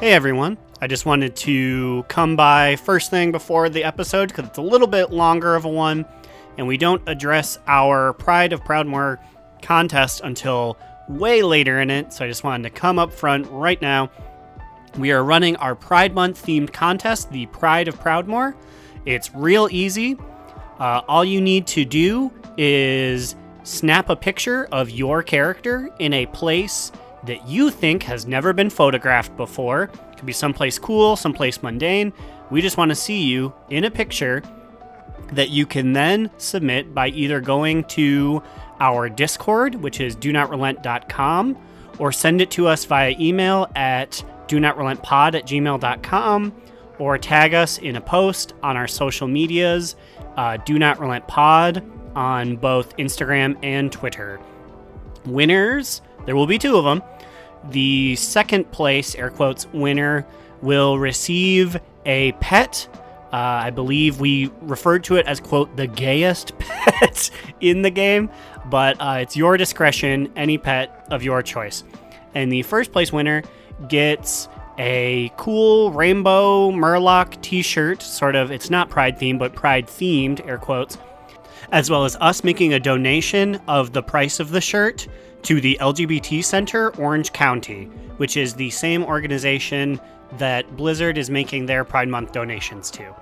Hey everyone. I just wanted to come by first thing before the episode because it's a little bit longer of a one, and we don't address our Pride of Proudmoore contest until way later in it. So I just wanted to come up front right now. We are running our Pride Month themed contest, the Pride of Proudmoore. It's real easy. Uh, all you need to do is snap a picture of your character in a place that you think has never been photographed before. It could be someplace cool, someplace mundane. We just want to see you in a picture that you can then submit by either going to our Discord, which is do not relent.com, or send it to us via email at do not relent pod at gmail.com, or tag us in a post on our social medias, uh, do not relent pod on both Instagram and Twitter. Winners, there will be two of them. The second place, air quotes, winner will receive a pet. Uh, I believe we referred to it as, quote, the gayest pet in the game, but uh, it's your discretion, any pet of your choice. And the first place winner gets a cool rainbow Murloc t shirt, sort of, it's not Pride themed, but Pride themed, air quotes, as well as us making a donation of the price of the shirt to the LGBT Center Orange County, which is the same organization that Blizzard is making their Pride Month donations to.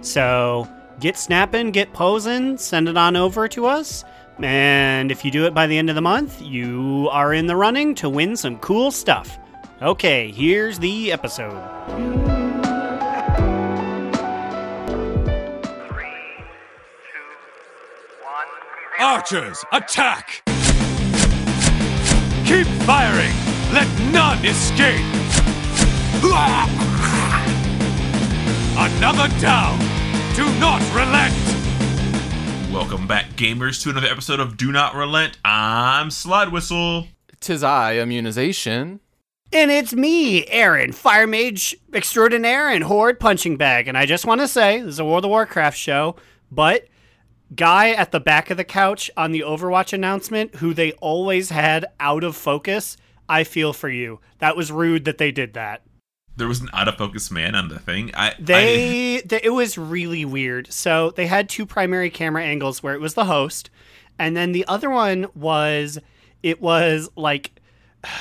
So get snapping, get posing, send it on over to us. And if you do it by the end of the month, you are in the running to win some cool stuff. Okay, here's the episode. Archers, attack! Keep firing! Let none escape! Another down! Do not relent! Welcome back, gamers, to another episode of Do Not Relent. I'm Slide Whistle. Tis I, immunization. And it's me, Aaron, Fire Mage Extraordinaire and Horde Punching Bag. And I just want to say, this is a World of Warcraft show, but guy at the back of the couch on the Overwatch announcement who they always had out of focus, I feel for you. That was rude that they did that. There was an out of focus man on the thing. I They, they it was really weird. So they had two primary camera angles where it was the host, and then the other one was it was like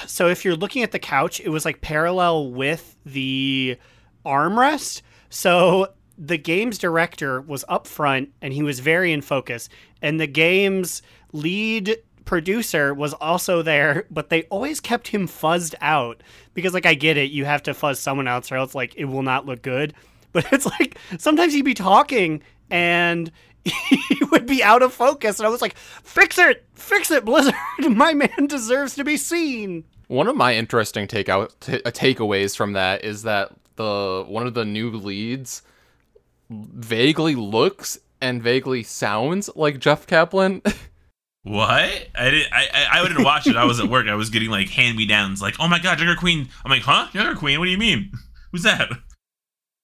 so if you're looking at the couch, it was like parallel with the armrest. So the game's director was up front and he was very in focus, and the game's lead producer was also there, but they always kept him fuzzed out because, like, I get it, you have to fuzz someone else or else, like, it will not look good. But it's like sometimes he'd be talking and he would be out of focus, and I was like, "Fix it, fix it, Blizzard! My man deserves to be seen." One of my interesting take out t- takeaways from that is that the one of the new leads vaguely looks and vaguely sounds like Jeff Kaplan. What? I didn't. I I, I didn't watch it. I was at work. I was getting like hand me downs. Like, oh my god, Younger Queen. I'm like, huh? Younger Queen? What do you mean? Who's that?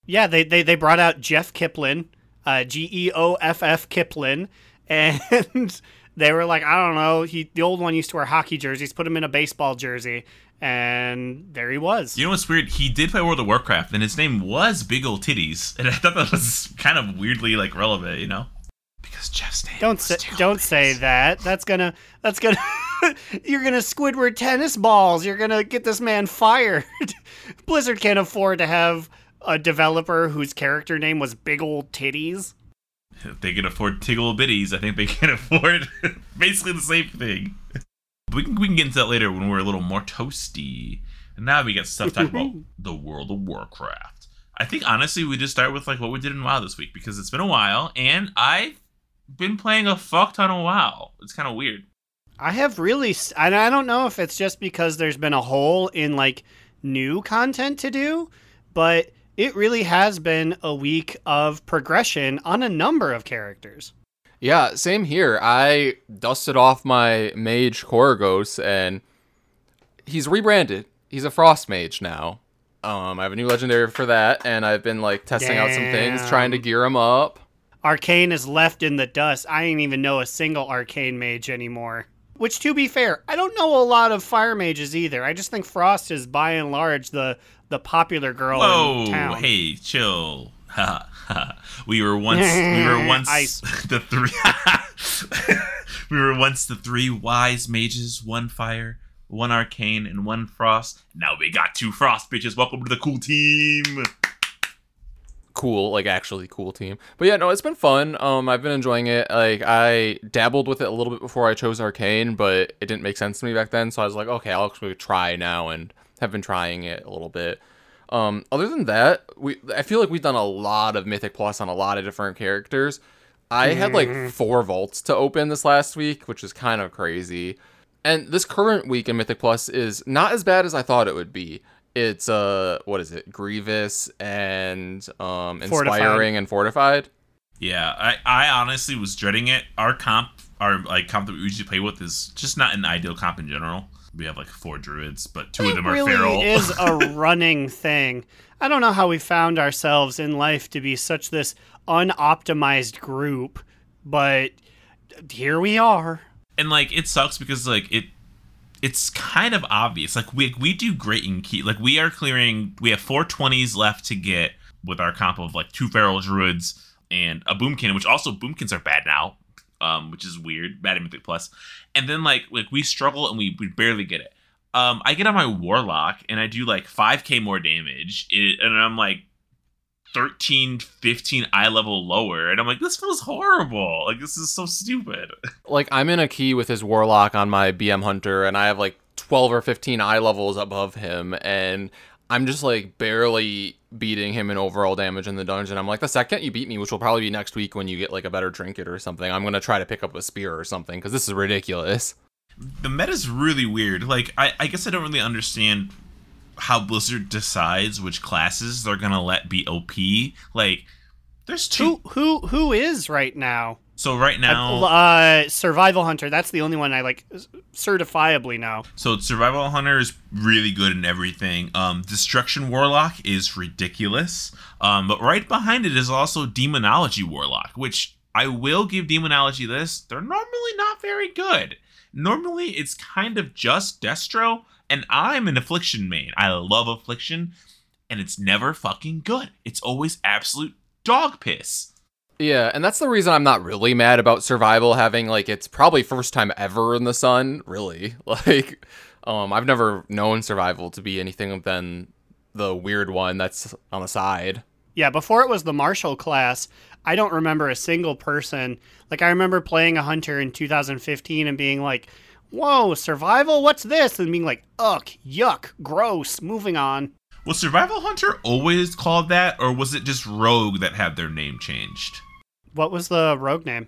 Yeah, they they, they brought out Jeff Kiplin, uh, G E O F F Kiplin, and they were like, I don't know. He the old one used to wear hockey jerseys. Put him in a baseball jersey, and there he was. You know what's weird? He did play World of Warcraft, and his name was Big Ol' Titties, and I thought that was kind of weirdly like relevant. You know? Because Jeff's name. Don't say don't say that. That's gonna that's gonna you're gonna Squidward tennis balls. You're gonna get this man fired. Blizzard can't afford to have a developer whose character name was Big Old Titties. If they can afford Tigole Bitties, I think they can afford basically the same thing. But we can, we can get into that later when we're a little more toasty. And now we got stuff to talk about the World of Warcraft. I think honestly we just start with like what we did in WoW this week because it's been a while and I've been playing a fuck ton of WoW. It's kind of weird. I have really, and I don't know if it's just because there's been a hole in like new content to do, but it really has been a week of progression on a number of characters. Yeah, same here. I dusted off my mage Korgos and he's rebranded. He's a frost mage now. Um, I have a new legendary for that, and I've been like testing out some things, trying to gear him up. Arcane is left in the dust. I ain't even know a single arcane mage anymore. Which, to be fair, I don't know a lot of fire mages either. I just think Frost is by and large the the popular girl Whoa, in town. hey, chill. Ha, ha. we were once we were once Ice. the three we were once the three wise mages, one fire, one arcane, and one frost. Now we got two frost bitches. Welcome to the cool team. cool, like actually cool team. But yeah, no, it's been fun. Um, I've been enjoying it. Like I dabbled with it a little bit before I chose Arcane, but it didn't make sense to me back then. So I was like, okay, I'll actually try now, and have been trying it a little bit. Um, other than that, we I feel like we've done a lot of Mythic Plus on a lot of different characters. I had like four vaults to open this last week, which is kind of crazy. And this current week in Mythic Plus is not as bad as I thought it would be. It's uh what is it? Grievous and um Fortified. inspiring and fortified. Yeah, I, I honestly was dreading it. Our comp, our like comp that we usually play with is just not an ideal comp in general. We have like four druids, but two of them are really feral. is a running thing. I don't know how we found ourselves in life to be such this unoptimized group, but here we are. and like it sucks because like it it's kind of obvious like we we do great in key like we are clearing we have four 20s left to get with our comp of like two feral druids and a boomkin which also boomkins are bad now um which is weird bad mythic plus. And then like like we struggle and we, we barely get it. Um i get on my warlock and i do like 5k more damage it, and i'm like 13 15 eye level lower and i'm like this feels horrible. Like this is so stupid. Like I'm in a key with his warlock on my BM hunter, and I have like 12 or 15 eye levels above him, and I'm just like barely beating him in overall damage in the dungeon. I'm like, the second you beat me, which will probably be next week when you get like a better trinket or something, I'm gonna try to pick up a spear or something because this is ridiculous. the meta's really weird. Like, I, I guess I don't really understand how Blizzard decides which classes they're gonna let be OP. Like, there's two. Who who who is right now? So right now, Uh, survival hunter. That's the only one I like certifiably know. so Survival Hunter is really good in everything. Um, Destruction Warlock is ridiculous. Um, but right behind it is also Demonology Warlock, which I will give Demonology this. They're normally not very good. Normally, it's kind of just Destro, and I'm an Affliction main. I love Affliction, and it's never fucking good. It's always absolute dog piss. Yeah, and that's the reason I'm not really mad about survival having like it's probably first time ever in the sun, really. Like um I've never known survival to be anything than the weird one that's on the side. Yeah, before it was the martial class, I don't remember a single person. Like I remember playing a hunter in 2015 and being like, "Whoa, survival? What's this?" and being like, "Ugh, yuck, gross." Moving on. Was Survival Hunter always called that, or was it just Rogue that had their name changed? What was the rogue name?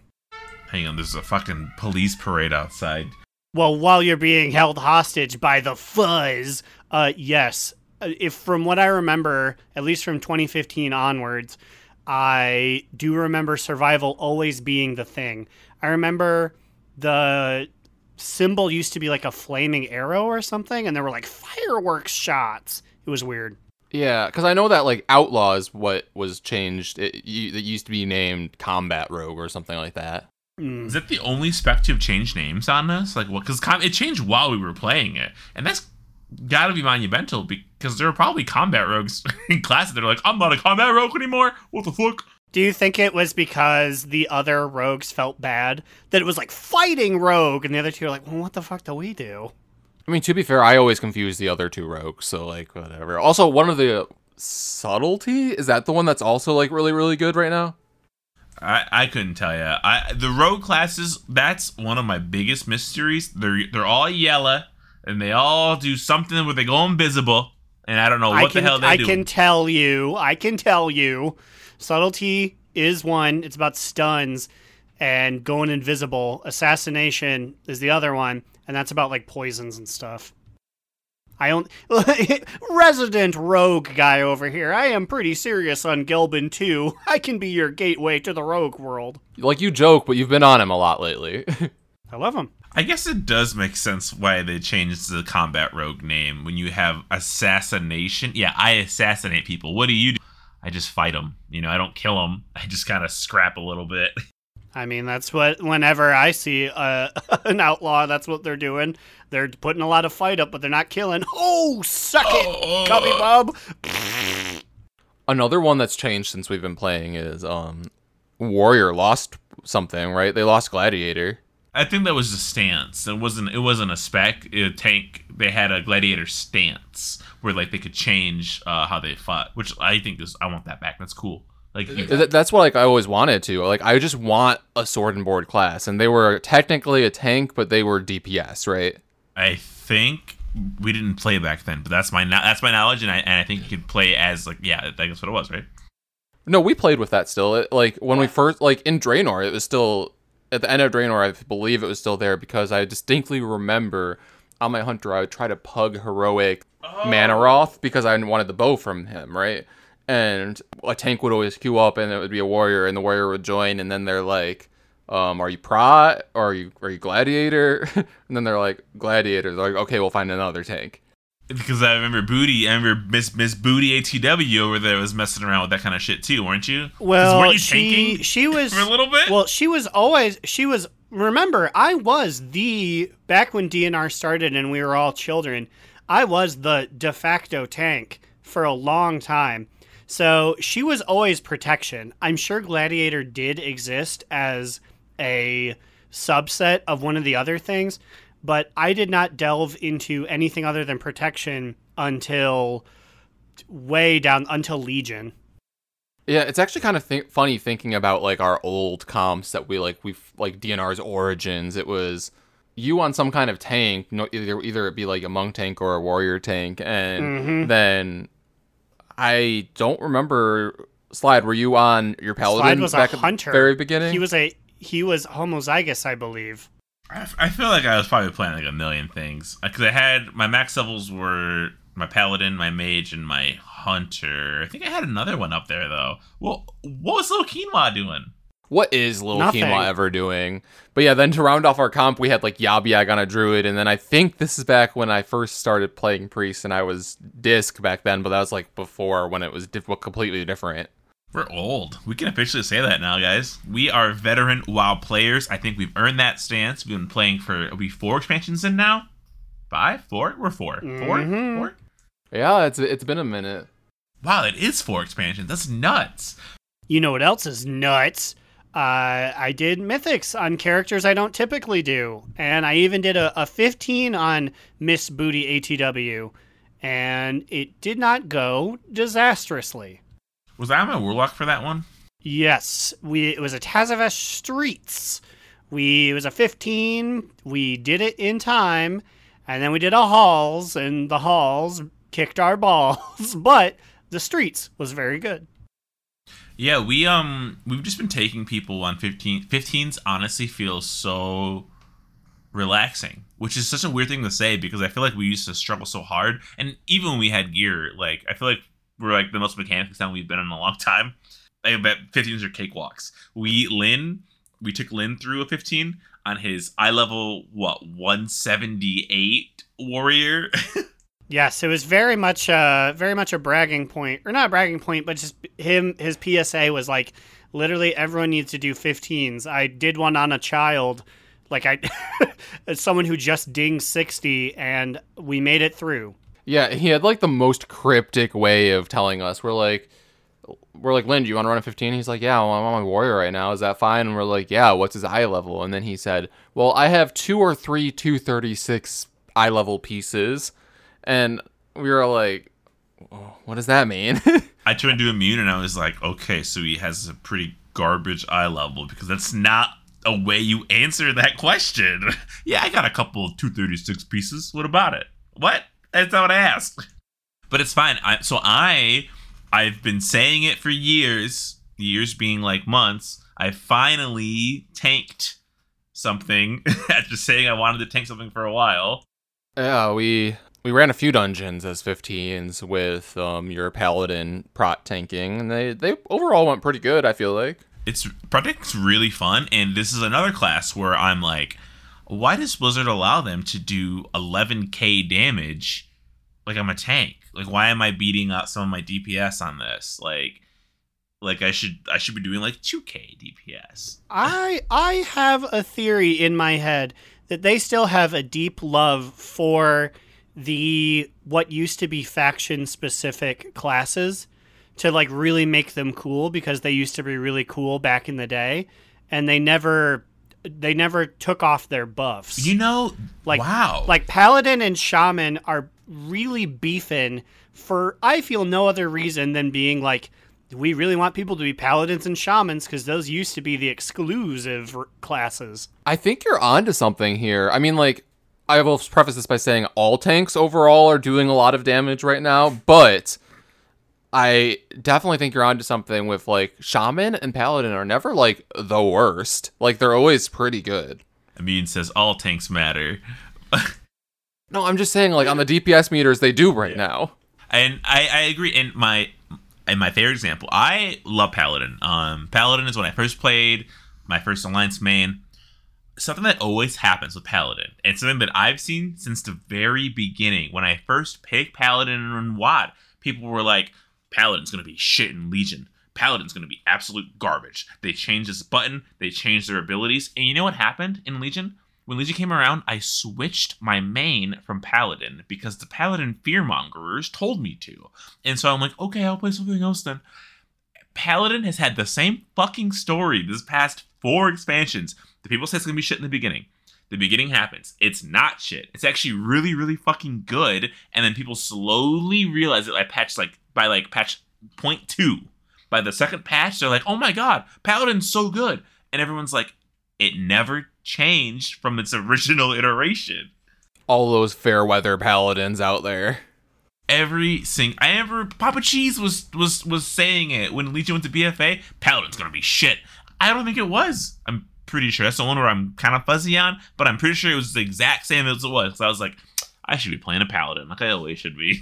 Hang on, there's a fucking police parade outside. Well, while you're being held hostage by the fuzz, uh, yes. Uh, If from what I remember, at least from 2015 onwards, I do remember survival always being the thing. I remember the symbol used to be like a flaming arrow or something, and there were like fireworks shots. It was weird. Yeah, cuz I know that like outlaw is what was changed. It, y- it used to be named combat rogue or something like that. Mm. Is that the only spec to have changed names on this? Like, what? Because com- it changed while we were playing it, and that's got to be monumental because there are probably combat rogues in class that are like, "I'm not a combat rogue anymore." What the fuck? Do you think it was because the other rogues felt bad that it was like fighting rogue, and the other two are like, "Well, what the fuck do we do?" I mean, to be fair, I always confuse the other two rogues, so like whatever. Also, one of the subtlety is that the one that's also like really really good right now. I, I couldn't tell you. I the rogue classes. That's one of my biggest mysteries. They're they're all yellow, and they all do something where they go invisible, and I don't know what I can, the hell they I do. I can tell you. I can tell you. Subtlety is one. It's about stuns and going invisible. Assassination is the other one, and that's about like poisons and stuff. I don't. Resident rogue guy over here. I am pretty serious on Gelbin too. I can be your gateway to the rogue world. Like you joke, but you've been on him a lot lately. I love him. I guess it does make sense why they changed the combat rogue name when you have assassination. Yeah, I assassinate people. What do you do? I just fight them. You know, I don't kill them. I just kind of scrap a little bit. I mean, that's what whenever I see uh, an outlaw, that's what they're doing. They're putting a lot of fight up, but they're not killing. Oh, suck it, Cubby Bub. Another one that's changed since we've been playing is um, Warrior lost something, right? They lost Gladiator. I think that was a stance. It wasn't. It wasn't a spec. A tank. They had a gladiator stance where like they could change uh, how they fought, which I think is. I want that back. That's cool. Like you, Th- That's what like I always wanted to. Like I just want a sword and board class, and they were technically a tank, but they were DPS, right? I think we didn't play back then, but that's my no- that's my knowledge, and I and I think you could play as like yeah, I think that's what it was, right? No, we played with that still. It, like when we first like in Draenor, it was still at the end of Draenor. I believe it was still there because I distinctly remember on my hunter I would try to pug heroic oh. Mannoroth because I wanted the bow from him, right? And a tank would always queue up, and it would be a warrior, and the warrior would join, and then they're like, um, "Are you prot? Or are you are you gladiator?" and then they're like, "Gladiator." They're like, "Okay, we'll find another tank." Because I remember Booty, I remember Miss Miss Booty ATW over there was messing around with that kind of shit too, weren't you? 'Cause Well, weren't you she tanking she was for a little bit. Well, she was always she was. Remember, I was the back when DNR started and we were all children. I was the de facto tank for a long time. So she was always protection. I'm sure Gladiator did exist as a subset of one of the other things, but I did not delve into anything other than protection until way down until Legion. Yeah, it's actually kind of th- funny thinking about like our old comps that we like we've like DNR's origins. It was you on some kind of tank, no, either either it be like a monk tank or a warrior tank, and Mm-hmm. then I don't remember. Slide, were you on your paladin Slide was a back at hunter. the very beginning? He was a he was homozygous, I believe. I, I feel like I was probably playing like a million things because I had my max levels were my paladin, my mage, and my hunter. I think I had another one up there though. Well, what was little quinoa doing? What is Lil Nothing. Quinoa ever doing? But yeah, then to round off our comp, we had like Yabiag on a druid, and then I think this is back when I first started playing priest, and I was disc back then, but that was like before when it was diff- completely different. We're old. We can officially say that now, guys. We are veteran WoW players. I think we've earned that stance. We've been playing for are we four expansions in now? Five? Four? We're 4 Four? Mhm. Four? Yeah, it's it's been a minute. Wow, it is four expansions. That's nuts. You know what else is nuts? Uh, I did mythics on characters I don't typically do, and I even did a, a 15 on Miss Booty ATW, and it did not go disastrously. Was I my warlock for that one? Yes, we it was a Tazavesh Streets. We it was a 15. We did it in time, and then we did a halls, and the halls kicked our balls. But the streets was very good. Yeah, we um we've just been taking people on 15 15s honestly feels so relaxing, which is such a weird thing to say because I feel like we used to struggle so hard and even when we had gear, like I feel like we're like the most mechanically sound we've been in a long time. I bet 15s are cakewalks. We Lynn, we took Lynn through a 15 on his eye level what 178 warrior. Yes, it was very much uh very much a bragging point, or not a bragging point, but just him his PSA was like literally everyone needs to do 15s. I did one on a child, like I someone who just dinged 60, and we made it through. Yeah, he had like the most cryptic way of telling us. We're like, we're like, Lynn, do you want to run a 15? He's like, yeah, I'm on my warrior right now. Is that fine? And we're like, yeah. What's his eye level? And then he said, well, I have two or three 236 eye level pieces, and we were like, "Oh, what does that mean? I turned to immune and I was like, okay, so he has a pretty garbage eye level because that's not a way you answer that question. yeah, I got a couple of 236 pieces. What about it? What? That's not what I asked. But it's fine. I, so I, I've been saying it for years, years being like months. I finally tanked something after saying I wanted to tank something for a while. yeah, we we ran a few dungeons as 15s with um, your paladin prot tanking, and they they overall went pretty good. I feel like. it's Project's really fun, and this is another class where I'm like, why does Blizzard allow them to do 11k damage? Like I'm a tank. Like why am I beating out some of my DPS on this? Like, like I should I should be doing like 2K DPS. I I have a theory in my head that they still have a deep love for the what used to be faction specific classes to like really make them cool because they used to be really cool back in the day and they never they never took off their buffs. You know, like wow. like paladin and shaman are really beefing for I feel no other reason than being like we really want people to be paladins and shamans because those used to be the exclusive r- classes. I think you're onto something here. I mean, like, I will preface this by saying all tanks overall are doing a lot of damage right now, but I definitely think you're onto something with like shaman and paladin are never like the worst. Like they're always pretty good. Immune says all tanks matter. No, I'm just saying like on the DPS meters they do right now. and I, I agree. And my and my favorite example, I love Paladin. Um, Paladin is when I first played my first Alliance main. Something that always happens with Paladin, and something that I've seen since the very beginning. When I first picked Paladin and WoD, people were like, "Paladin's gonna be shit in Legion. Paladin's gonna be absolute garbage." They changed this button, they changed their abilities, and you know what happened in Legion? When Legion came around, I switched my main from Paladin because the Paladin fearmongers told me to. And so I'm like, okay, I'll play something else then. Paladin has had the same fucking story this past four expansions. The people say it's gonna be shit in the beginning. The beginning happens. It's not shit. It's actually really, really fucking good. And then people slowly realize it. I patched like by like patch point two. By the second patch, they're like, oh my god, Paladin's so good. And everyone's like, it never changed from its original iteration. All those fair weather paladins out there. Every sing I ever Papa Cheese was was was saying it when Legion went to BFA. Paladin's gonna be shit. I don't think it was. I'm pretty sure that's the one where I'm kind of fuzzy on, but I'm pretty sure it was the exact same as it was. I was like, I should be playing a Paladin, like I always should be.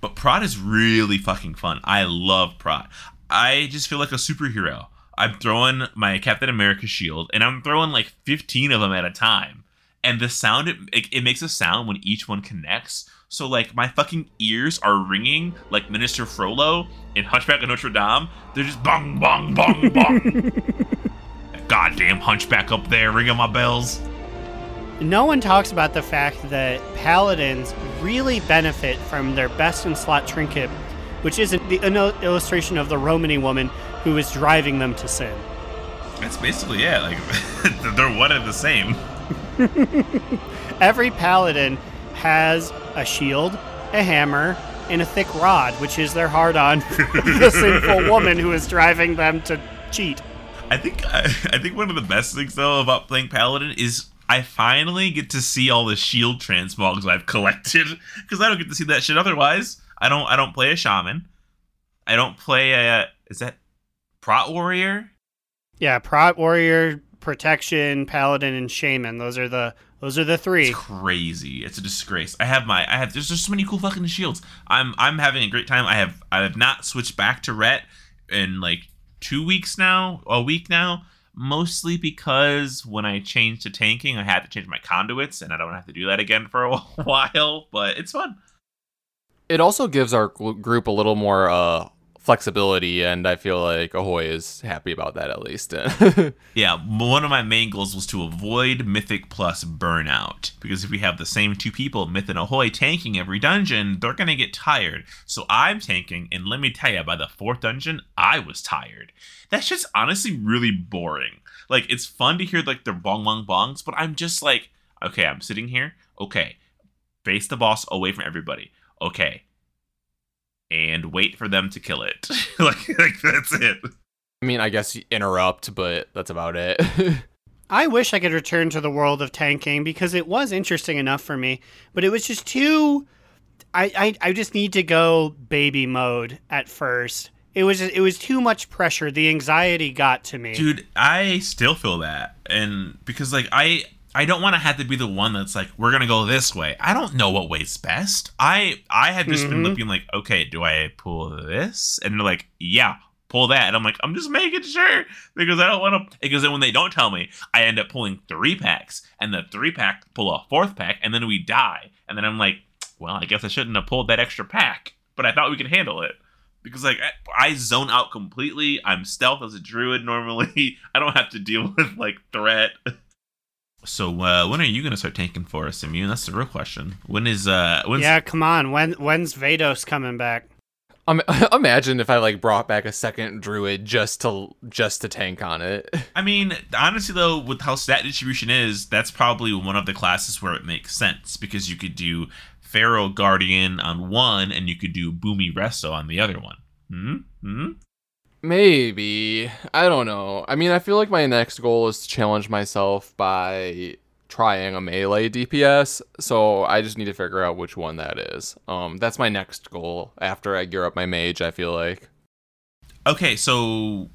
But Prot is really fucking fun. I love Prot. I just feel like a superhero. I'm throwing my Captain America shield, and I'm throwing like 15 of them at a time. And the sound it, it, it makes a sound when each one connects. So like my fucking ears are ringing like Minister Frollo in Hunchback of Notre Dame. They're just bong bong bong bong. Goddamn Hunchback up there ringing my bells. No one talks about the fact that paladins really benefit from their best in slot trinket, which isn't the an illustration of the Romany woman who is driving them to sin. That's basically yeah. Like they're one and the same. Every paladin has a shield, a hammer, and a thick rod, which is their hard on the sinful woman who is driving them to cheat. I think I, I think one of the best things though about playing Paladin is I finally get to see all the shield transmogs I've collected because I don't get to see that shit otherwise. I don't I don't play a shaman. I don't play a is that Prot Warrior? Yeah, Prot Warrior, Protection, Paladin, and Shaman. Those are the those are the three. It's crazy. It's a disgrace. I have my I have there's just so many cool fucking shields. I'm I'm having a great time. I have I have not switched back to Ret in like two weeks now, a week now. Mostly because when I changed to tanking, I had to change my conduits, and I don't have to do that again for a while. But it's fun. It also gives our group a little more uh, flexibility, and I feel like Ahoy is happy about that at least. Yeah, one of my main goals was to avoid Mythic plus burnout. Because if we have the same two people, Myth and Ahoy, tanking every dungeon, they're to get tired. So I'm tanking, and let me tell you, by the fourth dungeon, I was tired. That's just honestly really boring. Like, it's fun to hear, like, their bong bong bongs, but I'm just like, okay, I'm sitting here. Okay, face the boss away from everybody. Okay. And wait for them to kill it. like, like, that's it. I mean, I guess you interrupt, but that's about it. I wish I could return to the world of tanking because it was interesting enough for me, but it was just too. I, I, I just need to go baby mode at first. It was it was too much pressure. The anxiety got to me. dude i still feel that and because like i i don't want to have to be the one that's like we're gonna go this way i don't know what way's best i i have just been Mhm. looking like okay do i pull this and they're like yeah pull that and i'm like i'm just making sure because i don't want to because then when they don't tell me i end up pulling three packs and the three pack pull a fourth pack and then we die and then i'm like well i guess i shouldn't have pulled that extra pack but i thought we could handle it because like I, I zone out completely. I'm stealth as a druid normally. I don't have to deal with like threat. So uh, when are you gonna start tanking for us, Immune? That's the real question. When is uh when's Yeah, come on. When when's Vados coming back? Um, imagine if I like brought back a second druid just to just to tank on it. I mean, honestly though, with how stat distribution is, that's probably one of the classes where it makes sense because you could do Feral Guardian on one and you could do Boomy Resto on the other one. Hmm? Hmm? Maybe. I don't know. I mean, I feel like my next goal is to challenge myself by trying a melee DPS, so I just need to figure out which one that is. Um that's my next goal after I gear up my mage, I feel like. Okay, so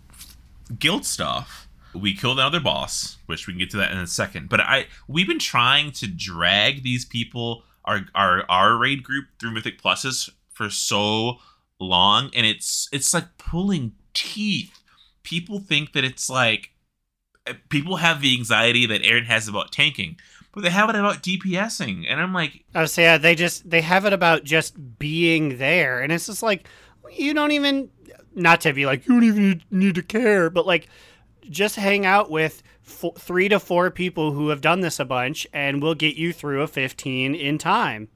guild stuff. We killed another boss, which we can get to that in a second. But I we've been trying to drag these people, our our our raid group through Mythic Pluses for so long, and it's it's like pulling teeth. People think that it's like uh, people have the anxiety that Aaron has about tanking, but they have it about DPSing, and I'm like, was say yeah, they just they have it about just being there, and it's just like you don't even not to be like you don't even need, to care, but like just hang out with fo- three to four people who have done this a bunch, and we'll get you through a fifteen in time.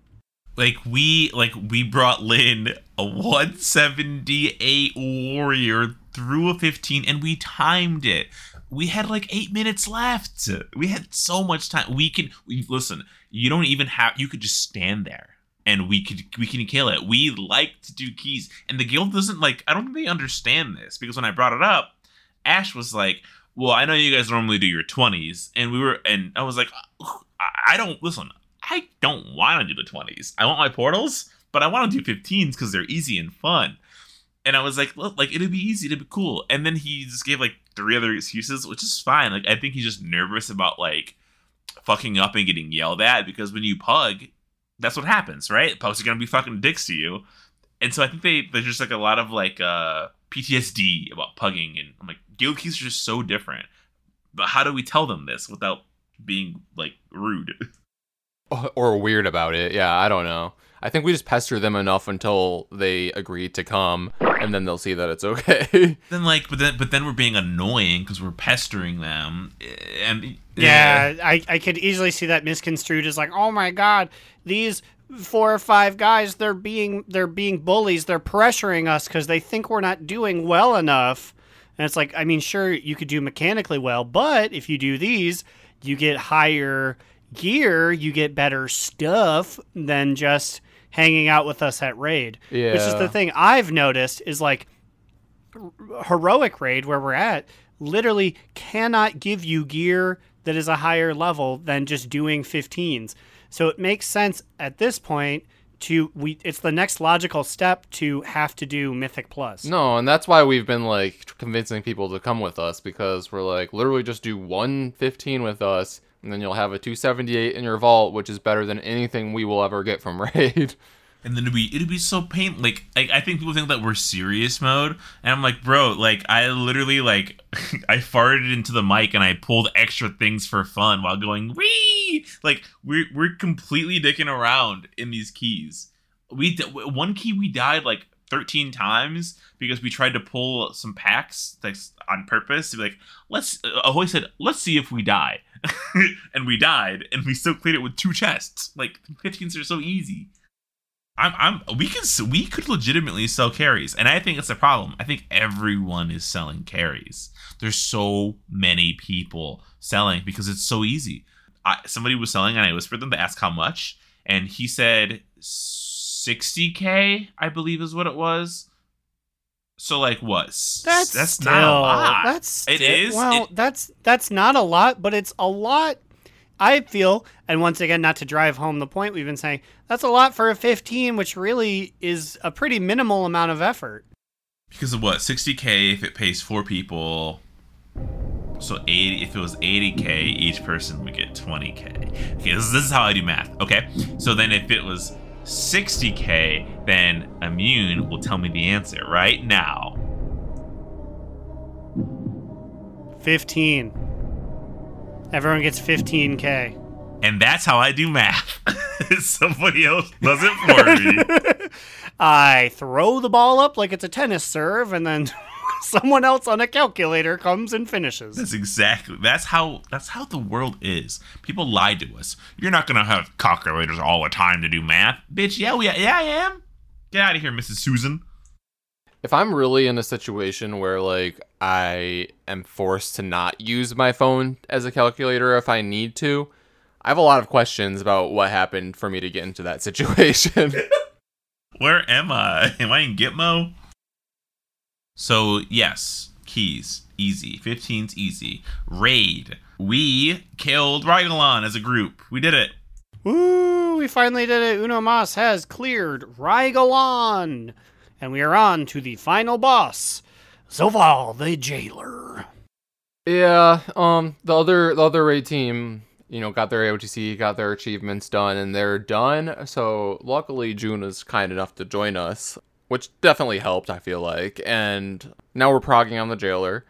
Like we like we brought Lynn a 178 warrior through a 15 and we timed it. We had like eight minutes left. We had so much time. We can we listen. You don't even have. You could just stand there and we could we can kill it. We like to do keys, and the guild doesn't like. I don't think they understand this because when I brought it up, Ash was like, "Well, I know you guys normally do your 20s," and we were, and I was like, "I I don't listen. I don't want to do the 20s. I want my portals, but I want to do 15s because they're easy and fun." And I was like, "Look, like it'd be easy to be cool." And then he just gave like three other excuses, which is fine. Like I think he's just nervous about like fucking up and getting yelled at because when you pug, that's what happens, right? Pugs are gonna be fucking dicks to you. And so I think they there's just like a lot of like uh PTSD about pugging and I'm like guild keys are just so different. But how do we tell them this without being like rude? or weird about it. Yeah, I don't know. I think we just pester them enough until they agree to come, and then they'll see that it's okay. then like but then but then we're being annoying because we're pestering them eh, and Yeah, I, I could easily see that misconstrued as like, oh my god, these four or five guys, they're being they're being bullies, they're pressuring us because they think we're not doing well enough. And it's like, I mean, sure, you could do mechanically well, but if you do these, you get higher gear, you get better stuff than just hanging out with us at raid. Yeah. Which is the thing I've noticed is like heroic raid where we're at literally cannot give you gear that is a higher level than just doing 15s. So it makes sense at this point to we it's the next logical step to have to do mythic plus. no, and that's why we've been like convincing people to come with us because we're like literally just do one 15 with us, and then you'll have a 278 in your vault, which is better than anything we will ever get from raid. and then it'd be it'd be so pain like I, I think people think that we're serious mode and i'm like bro like i literally like i farted into the mic and i pulled extra things for fun while going wee like we're we're completely dicking around in these keys. We one key we died like 13 times because we tried to pull some packs like on purpose to be like let's uh, ahoy said let's see if we die and we died and we still cleared it with two chests like 15s are so easy I'm, I'm, we could, we could legitimately sell carries, and I think it's a problem. I think everyone is selling carries. There's so many people selling because it's so easy. I, somebody was selling, and I whispered them to ask how much, and he said 60k, I believe is what it was. So like what? That's that's still, not a lot. That's it sti- is. Well, It- that's that's not a lot, but it's a lot. I feel, and once again, not to drive home the point we've been saying, that's a lot for a 15, which really is a pretty minimal amount of effort. because of what 60k if it pays four people so 80 if it was 80k each person would get 20k okay this, this is how i do math okay so then if it was 60k then immune will tell me the answer right now 15. Everyone gets 15k. and that's how i do math Somebody else does it for me. I throw the ball up like it's a tennis serve, and then someone else on a calculator comes and finishes. That's exactly. That's how. That's how the world is. People lie to us. You're not gonna have calculators all the time to do math, bitch. Yeah, we. Yeah, I am. Get out of here, Mrs. Susan. If I'm really in a situation where like I am forced to not use my phone as a calculator if I need to, I have a lot of questions about what happened for me to get into that situation. Where am I? Am I in Gitmo? So yes, keys easy. 15's easy. Raid. We killed Rygelon as a group. We did it. Woo! We finally did it. Uno Mas has cleared Rygelon, and we are on to the final boss, Zovaal the Jailer. yeah, um the other the other raid team, you know, got their AOTC, got their achievements done and they're done. So luckily June is kind enough to join us, which definitely helped, I feel like. And now we're progging on the jailer.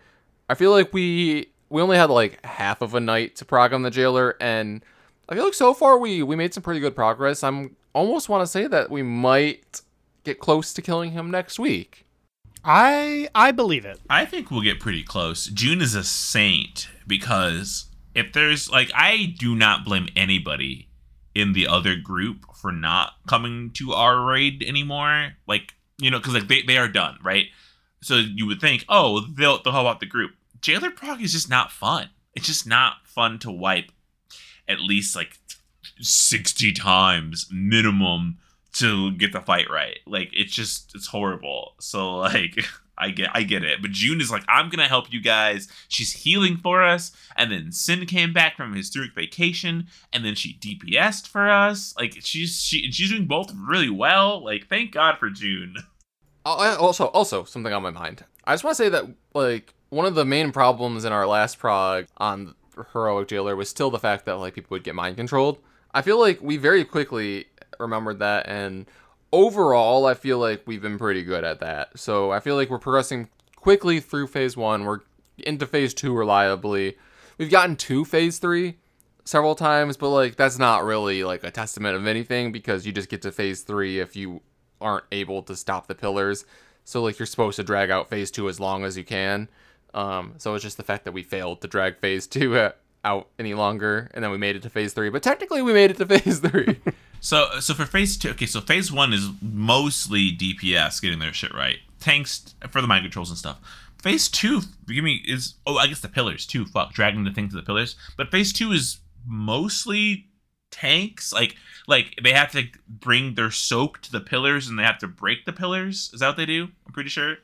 I feel like we we only had like half of a night to prog on the jailer and I feel like so far we we made some pretty good progress. I'm almost want to say that we might get close to killing him next week. I I believe it. I think we'll get pretty close. June is a saint because if there's like I do not blame anybody in the other group for not coming to our raid anymore. Like, you know, because like they, they are done, right? So you would think, oh, they'll they'll help out the group. Jailer Prog is just not fun. It's just not fun to wipe at least like 60 times minimum to get the fight right. Like it's just it's horrible. So like I get I get it. But June is like, I'm gonna help you guys. She's healing for us. And then Sin came back from his week vacation, and then she DPS'd for us. Like she's she she's doing both really well. Like, thank God for June. Oh, also, also something on my mind. I just want to say that like one of the main problems in our last prog on heroic jailer was still the fact that like people would get mind controlled. I feel like we very quickly remembered that, and overall, I feel like we've been pretty good at that. So I feel like we're progressing quickly through phase one. We're into phase two reliably. We've gotten to phase three several times, but like that's not really like a testament of anything because you just get to phase three if you aren't able to stop the pillars. So like you're supposed to drag out phase two as long as you can. Um, so it's just the fact that we failed to drag phase two uh, out any longer, and then we made it to phase three. But technically, we made it to phase three. So so for phase two, okay, so phase one is mostly DPS getting their shit right. Tanks for the mind controls and stuff. Phase two, give me is oh I guess the pillars too. Fuck, dragging the thing to the pillars. But phase two is mostly tanks. Like like they have to bring their soak to the pillars and they have to break the pillars. Is that what they do? I'm pretty sure.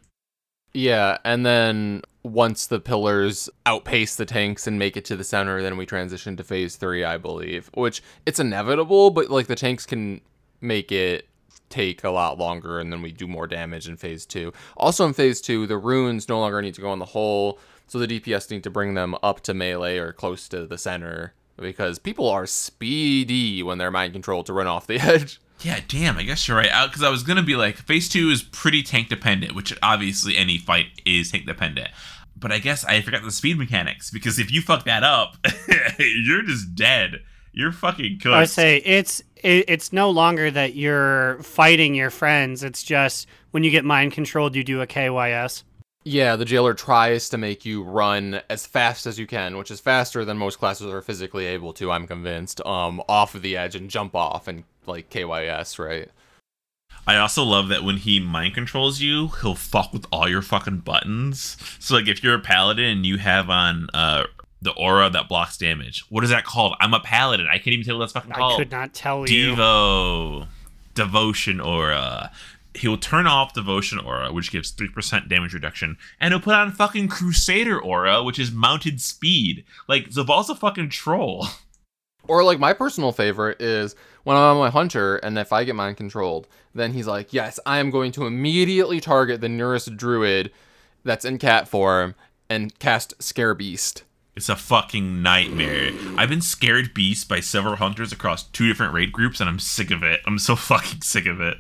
yeah, and then once the pillars outpace the tanks and make it to the center, then we transition to phase three, I believe. Which it's inevitable, but like the tanks can make it take a lot longer and then we do more damage in phase two. Also in phase two, the runes no longer need to go in the hole, so the DPS need to bring them up to melee or close to the center because people are speedy when they're mind controlled to run off the edge. Yeah, damn. I guess you're right. Because I was gonna be like, phase two is pretty tank dependent, which obviously any fight is tank dependent. But I guess I forgot the speed mechanics because if you fuck that up, you're just dead. You're fucking cooked. I say it's it, it's no longer that you're fighting your friends. It's just when you get mind controlled, you do a KYS. Yeah, the jailer tries to make you run as fast as you can, which is faster than most classes are physically able to, I'm convinced, um, off of the edge and jump off and like KYS, right? I also love that when he mind controls you, he'll fuck with all your fucking buttons. So like if you're a paladin and you have on uh the aura that blocks damage, what is that called? I'm a paladin. I can't even tell what that's fucking I called. I could not tell you. Devo. Devotion aura. He'll turn off Devotion aura, which gives 3% damage reduction, and he'll put on fucking Crusader aura, which is mounted speed. Like, Zovaal's a fucking troll. Or like my personal favorite is when I'm on my hunter and if I get mind controlled, then he's like, "Yes, I am going to immediately target the nearest druid that's in cat form and cast Scare Beast." It's a fucking nightmare. I've been scared beast by several hunters across two different raid groups, and I'm sick of it. I'm so fucking sick of it.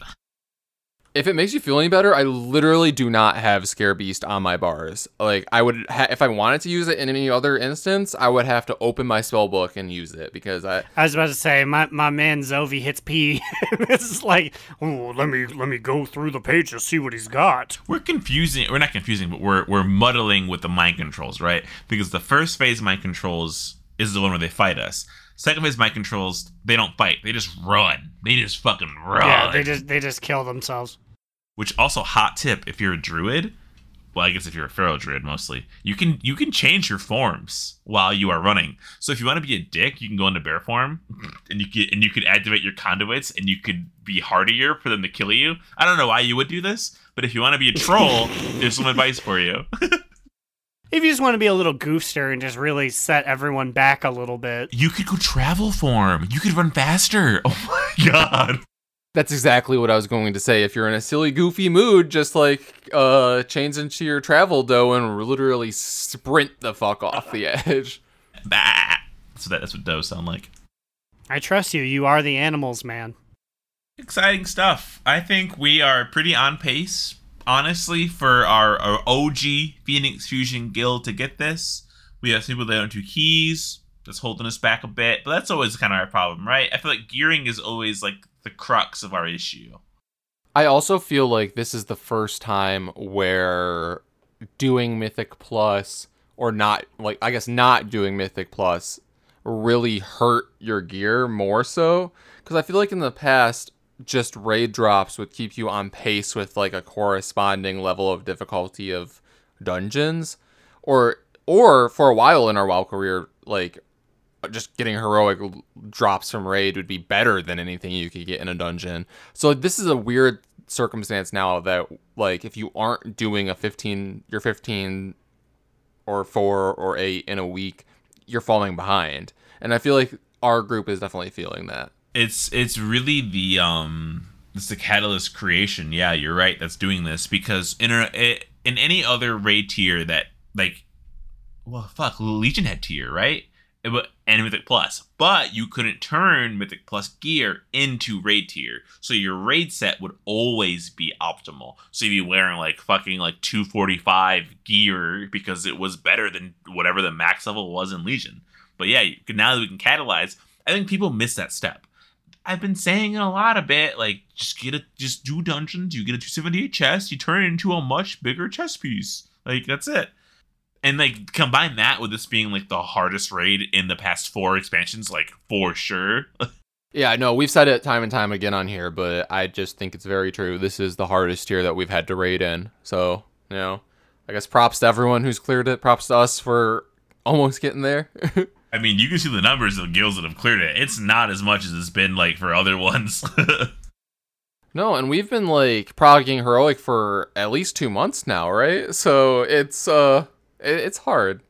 If it makes you feel any better, I literally do not have Scare Beast on my bars. Like I would, ha- if I wanted to use it in any other instance, I would have to open my spell book and use it because I. I was about to say my, my man Zovi hits P. this is like, oh, let me let me go through the page to see what he's got. We're confusing. We're not confusing, but we're we're muddling with the mind controls, right? Because the first phase mind controls is the one where they fight us. Second phase mind controls, they don't fight. They just run. They just fucking run. Yeah, they just they just kill themselves. Which also hot tip, if you're a druid, well, I guess if you're a feral druid mostly, you can you can change your forms while you are running. So if you want to be a dick, you can go into bear form, and you can and you could activate your conduits, and you could be hardier for them to kill you. I don't know why you would do this, but if you want to be a troll, there's some advice for you. If you just want to be a little goofster and just really set everyone back a little bit. you could go travel form. You could run faster. Oh my god. That's exactly what I was going to say. If you're in a silly, goofy mood, just like uh, change into your travel dough and literally sprint the fuck off the edge. Bah. So that, that's what does sound like. I trust you. You are the animals, man. Exciting stuff. I think we are pretty on pace, honestly, for our, our OG Phoenix Fusion guild to get this. We have people that own two keys. That's holding us back a bit, but that's always kind of our problem, right? I feel like gearing is always like the crux of our issue. I also feel like this is the first time where doing Mythic Plus or not, like, I guess not doing Mythic Plus really hurt your gear more so. Because I feel like in the past, just raid drops would keep you on pace with like a corresponding level of difficulty of dungeons. Or, or for a while in our WoW career, like, just getting heroic drops from raid would be better than anything you could get in a dungeon. So like, this is a weird circumstance now that like if you aren't doing a 15 you're 15 or 4 or 8 in a week, you're falling behind. And I feel like our group is definitely feeling that. It's it's really the um it's the catalyst creation. Yeah you're right that's doing this because in a in any other raid tier that like well fuck legion had tier right? And mythic plus but you couldn't turn mythic plus gear into raid tier. So your raid set would always be optimal. So you'd be wearing like fucking like 245 gear because it was better than whatever the max level was in legion. But yeah now that we can catalyze i think people miss that step I've been saying it a lot a bit. Like, just get a, just do dungeons. You get a 278 chest. You turn it into a much bigger chest piece. Like, that's it. And like combine that with this being like the hardest raid in the past four expansions, like for sure. Yeah, no, we've said it time and time again on here, but I just think it's very true. This is the hardest tier that we've had to raid in. So, you know, I guess props to everyone who's cleared it. Props to us for almost getting there. I mean, you can see the numbers of guilds that have cleared it. It's not as much as it's been like for other ones. no, and we've been like progging heroic for at least two months now, right? So it's uh, it's hard.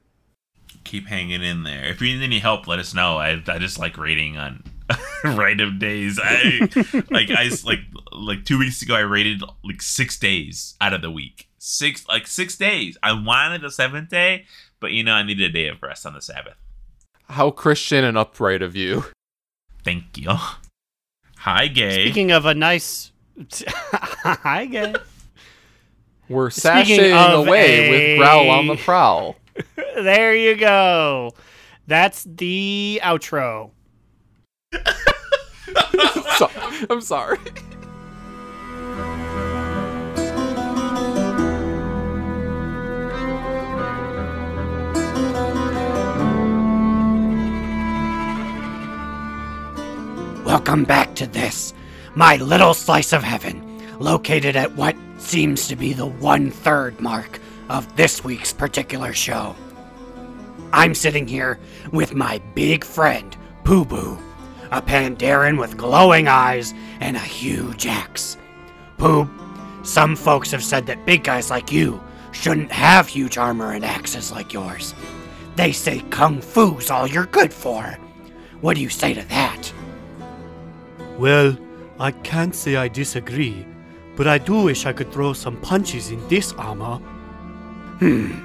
Keep hanging in there. If you need any help, let us know. I, I just like rating on random days. I like I like like two weeks ago I rated like six days out of the week. Six like six days. I wanted a seventh day, but you know I needed a day of rest on the Sabbath. How Christian and upright of you. Thank you. Hi, gay. Speaking of a nice. Hi, gay. We're Speaking sashaying away a- with Growl on the prowl. there you go. That's the outro. So- I'm sorry. Welcome back to this, my little slice of heaven, located at what seems to be the one third mark of this week's particular show. I'm sitting here with my big friend, Poo Boo, a Pandaren with glowing eyes and a huge axe. Pooh, some folks have said that big guys like you shouldn't have huge armor and axes like yours. They say kung fu's all you're good for. What do you say to that? Well, I can't say I disagree, but I do wish I could throw some punches in this armor. Hmm.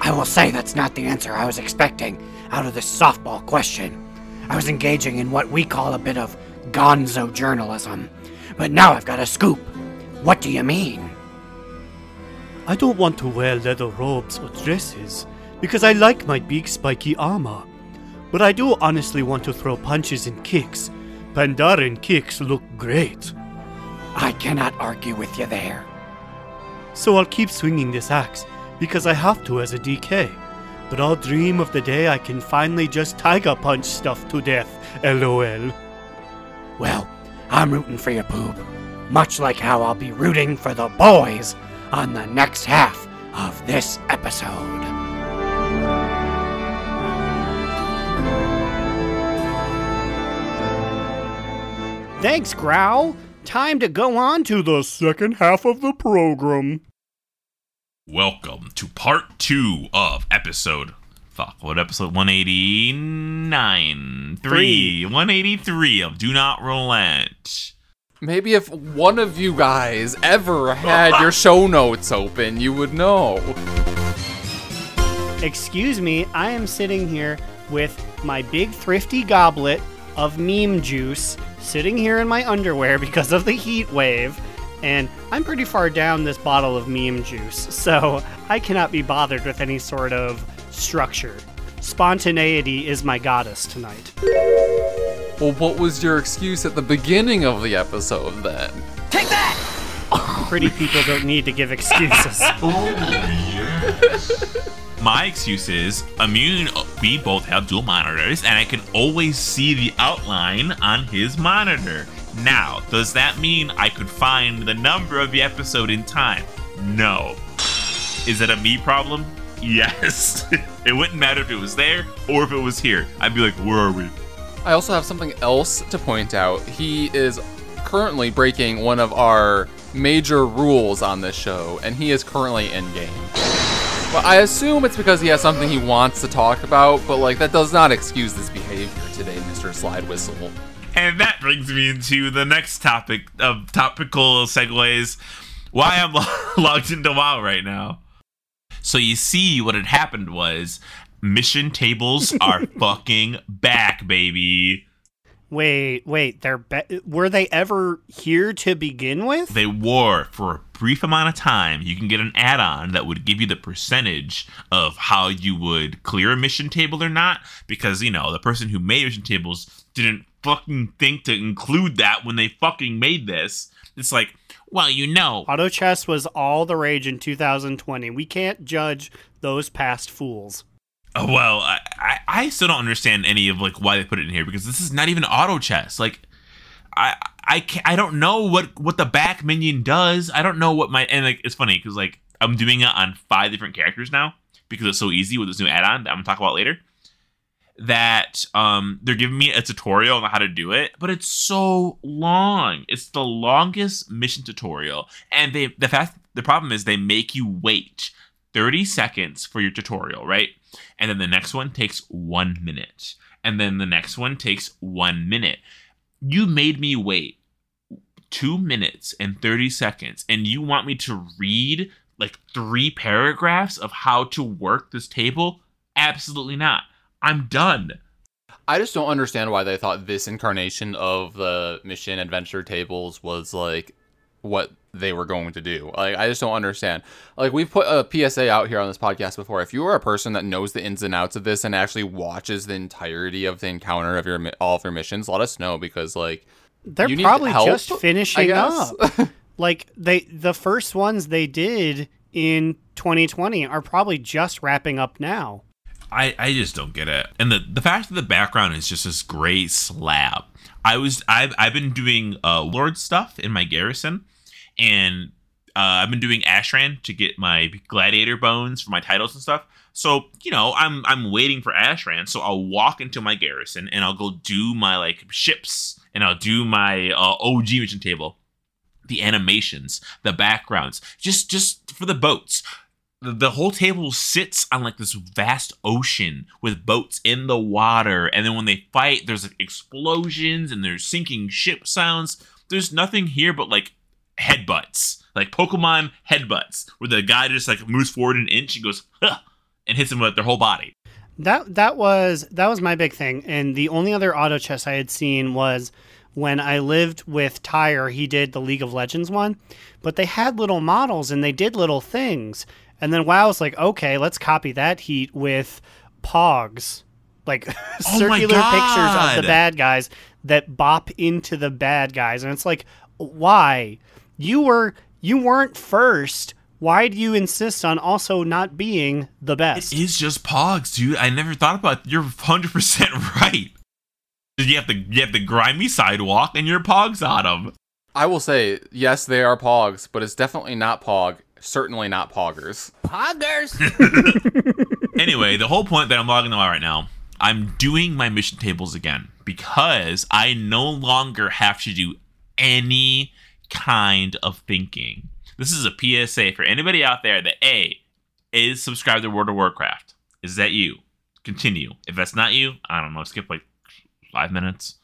I will say that's not the answer I was expecting out of this softball question. I was engaging in what we call a bit of gonzo journalism. But now I've got a scoop. What do you mean? I don't want to wear leather robes or dresses because I like my big spiky armor. But I do honestly want to throw punches and kicks. Pandaren kicks look great. I cannot argue with you there. So I'll keep swinging this axe because I have to as a DK. But I'll dream of the day I can finally just tiger punch stuff to death. LOL. Well, I'm rooting for you, Boob. Much like how I'll be rooting for the boys on the next half of this episode. Thanks, Growl. Time to go on to the second half of the program. Welcome to part two of episode. Fuck, what episode? 189. Three. 183 of Do Not Relent. Maybe if one of you guys ever had your show notes open, you would know. Excuse me, I am sitting here with my big thrifty goblet of meme juice sitting here in my underwear because of the heat wave. And I'm pretty far down this bottle of meme juice, so I cannot be bothered with any sort of structure. Spontaneity is my goddess tonight. Well, what was your excuse at the beginning of the episode then? Take that! Pretty people don't need to give excuses. Oh, My excuse is immune. We both have dual monitors, and I can always see the outline on his monitor. Now, does that mean I could find the number of the episode in time? No. Is it a me problem? Yes. it wouldn't matter if it was there or if it was here. I'd be like, where are we? I also have something else to point out. He is currently breaking one of our major rules on this show, and he is currently in game. Well, I assume it's because he has something he wants to talk about, but like that does not excuse this behavior today, Mr. Slide Whistle. And that brings me into the next topic of topical segues. Why I'm logged into WoW right now. So you see, what had happened was mission tables are fucking back, baby. Wait, wait, they're be- were they ever here to begin with? They were for a brief amount of time. You can get an add-on that would give you the percentage of how you would clear a mission table or not, because you know the person who made mission tables didn't fucking think to include that when they fucking made this. It's like, well, you know, Auto chess was all the rage in 2020. We can't judge those past fools. Oh, well, I, I, I still don't understand any of like why they put it in here because this is not even auto chess. Like, I I can't, I don't know what what the back minion does. I don't know what my and like it's funny because like I'm doing it on five different characters now because it's so easy with this new add-on that I'm gonna talk about later. That um they're giving me a tutorial on how to do it, but it's so long. It's the longest mission tutorial, and they the fact the problem is they make you wait 30 seconds for your tutorial, right? And then the next one takes one minute. And then the next one takes one minute. You made me wait two minutes and 30 seconds, and you want me to read like three paragraphs of how to work this table? Absolutely not. I'm done. I just don't understand why they thought this incarnation of the mission adventure tables was like what they were going to do. Like I just don't understand. Like we've put a PSA out here on this podcast before. If you are a person that knows the ins and outs of this and actually watches the entirety of the encounter of your all of your missions, let us know because like They're You need probably help, just finishing up. like they the first ones they did in 2020 are probably just wrapping up now. I, I just don't get it. And the, the fact that the background is just this gray slab. I was I've I've been doing uh Lord stuff in my garrison, and uh, I've been doing Ashran to get my gladiator bones for my titles and stuff. So you know I'm I'm waiting for Ashran, so I'll walk into my garrison and I'll go do my like ships and I'll do my uh, OG mission table, the animations, the backgrounds, just just for the boats. The, whole table sits on like this vast ocean with boats in the water. And then when they fight there's like explosions and there's sinking ship sounds. There's nothing here but like headbutts like pokemon headbutts where the guy just like moves forward an inch and goes huh, and hits him with their whole body That that was that was my big thing, and the only other auto chess I had seen was when I lived with Tyre, he did the League of Legends one, but they had little models and they did little things. And then WoW was like, okay, let's copy that heat with Pogs. Like Oh circular pictures of the bad guys that bop into the bad guys. And it's like, why? You were you weren't first. Why do you insist on also not being the best? It is just Pogs, dude. I never thought about. You're 100 percent right. You have the you have the grimy sidewalk and your Pogs on them. I will say, yes, they are pogs, but it's definitely not pog. Certainly not poggers. Poggers. anyway, the whole point that I'm logging on right now, I'm doing my mission tables again because I no longer have to do any kind of thinking. This is a PSA for anybody out there that A is subscribed to World of Warcraft. Is that you? Continue. If that's not you, I don't know, skip like five minutes.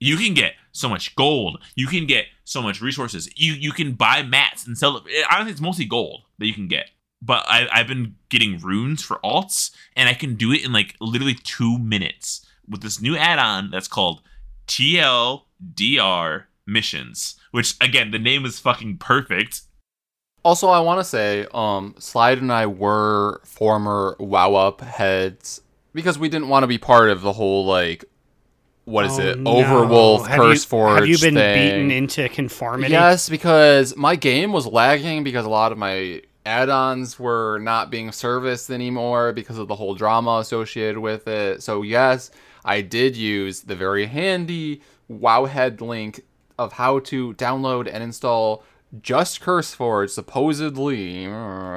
You can get so much gold. You can get so much resources. You you can buy mats and sell. I don't think it's mostly gold that you can get but I, I've been getting runes for alts, and I can do it in like literally two minutes with this new add-on that's called TLDR missions. Which again, the name is fucking perfect. Also, I want to say, um, Slide and I were former WowUp heads because we didn't want to be part of the whole like, what is Oh, it, no. Overwolf, Have Curse you, Forge Have you been thing. beaten into conformity? Yes, because my game was lagging because a lot of my add-ons were not being serviced anymore because of the whole drama associated with it. So yes, I did use the very handy Wowhead link of how to download and install just CurseForge supposedly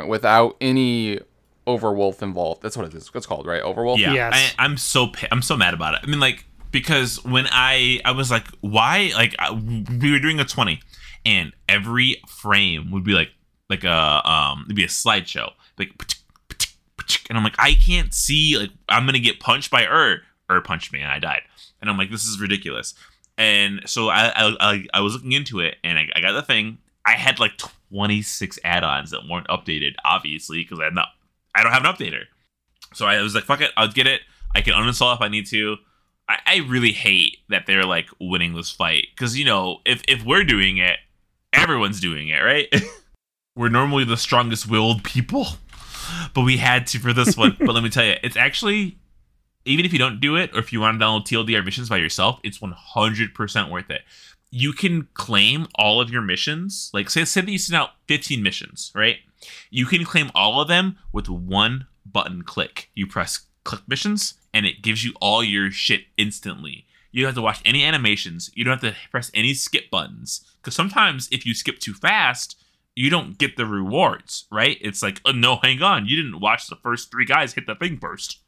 without any Overwolf involved. That's what it is. It's called, right? Overwolf. Yeah, Yes. I, I'm so I'm so mad about it. I mean, like because when I I was like, why? Like I, we were doing a twenty, and every frame would be like like a um it'd be a slideshow like and I'm like I can't see like I'm gonna get punched by Ur Ur punched me and I died and I'm like this is ridiculous and so I I, I, was looking into it and I, I got the thing I had like 26 add-ons that weren't updated obviously because I had not I don't have an updater so I was like, fuck it, I'll get it. I can uninstall if I need to. I, I really hate that they're like winning this fight because you know if if we're doing it, everyone's doing it, right? we're normally the strongest willed people, but we had to for this one. but let me tell you, it's actually even if you don't do it or if you want to download TLDR missions by yourself, it's 100% worth it. You can claim all of your missions. Like say say that you send out 15 missions, right? You can claim all of them with one button click. You press click missions and it gives you all your shit instantly. You don't have to watch any animations. You don't have to press any skip buttons. Because sometimes if you skip too fast, you don't get the rewards, right? It's like, oh no, hang on. You didn't watch the first three guys hit the thing first.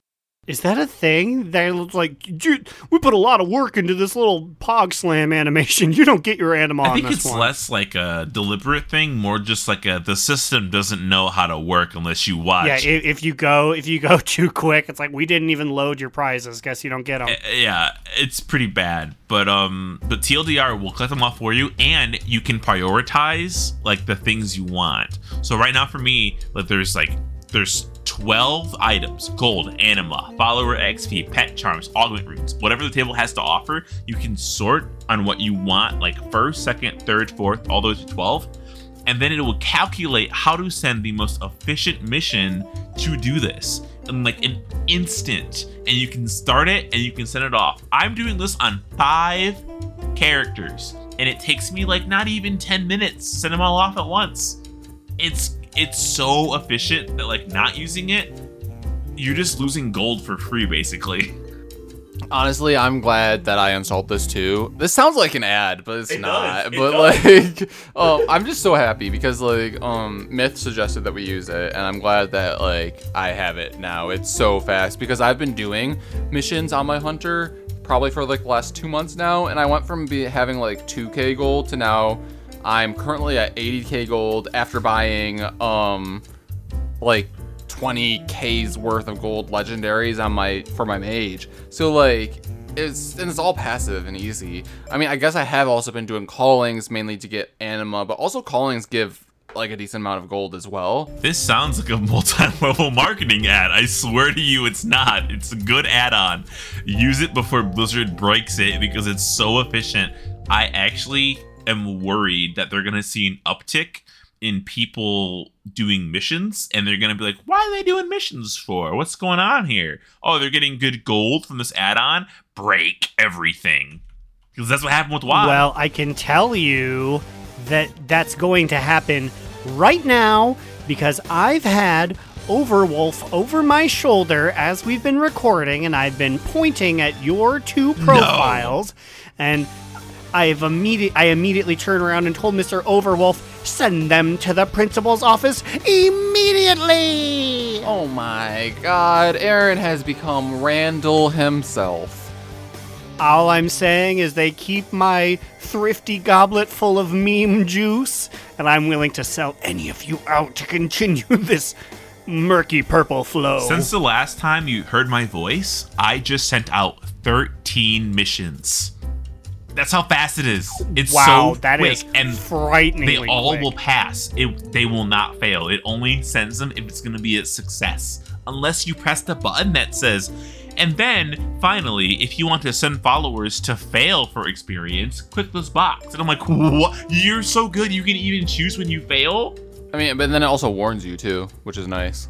Is that a thing? They're like, "Dude, we put a lot of work into this little Pog Slam animation. You don't get your anima I on think this it's one. less like a deliberate thing, more just like a the system doesn't know how to work unless you watch. yeah, if, if you go if you go too quick, it's like we didn't even load your prizes. Guess you don't get them. Uh, yeah, it's pretty bad. But um, but TLDR will collect them all for you, and you can prioritize like the things you want. So right now for me, like there's like there's 12 items gold anima follower xp pet charms augment runes whatever the table has to offer you can sort on what you want like first second third fourth all those 12 and then it will calculate how to send the most efficient mission to do this in like an instant. And you can start it and you can send it off. I'm doing this on five characters and it takes me like not even 10 minutes to send them all off at once. It's it's so efficient that like not using it you're just losing gold for free basically Honestly, I'm glad that I installed this too. This sounds like an ad, but it's It not. does, it but does. like, um, I'm just so happy because like, um, Myth suggested that we use it, and I'm glad that like I have it now. It's so fast because I've been doing missions on my hunter probably for like the last two months now, and I went from be having like 2k gold to now I'm currently at 80k gold after buying um like 20k's worth of gold legendaries on my for my mage. So like it's and it's all passive and easy. I mean, I guess I have also been doing callings mainly to get anima, but also callings give like a decent amount of gold as well. This sounds like a multi-level marketing ad. I swear to you, it's not. It's a good add-on. Use it before Blizzard breaks it because it's so efficient. I actually am worried that they're gonna see an uptick in people doing missions, and they're gonna be like, "Why are they doing missions for? What's going on here? Oh, they're getting good gold from this add-on. Break everything." Because that's what happened with WoW. Well, I can tell you that that's going to happen right now because I've had Overwolf over my shoulder as we've been recording, and I've been pointing at your two profiles, and I've immediate I immediately turned around and told Mr. Overwolf, send them to the principal's office immediately. Oh my god, Aaron has become Randall himself. All I'm saying is they keep my thrifty goblet full of meme juice, and I'm willing to sell any of you out to continue this murky purple flow. Since the last time you heard my voice, I just sent out 13 missions. That's how fast it is. It's wow, so that quick, is and frighteningly they all quick. will pass. It they will not fail. It only sends them if it's going to be a success, unless you press the button that says. And then finally, if you want to send followers to fail for experience, click this box. And I'm like, what? You're so good. You can even choose when you fail. I mean, but then it also warns you too, which is nice.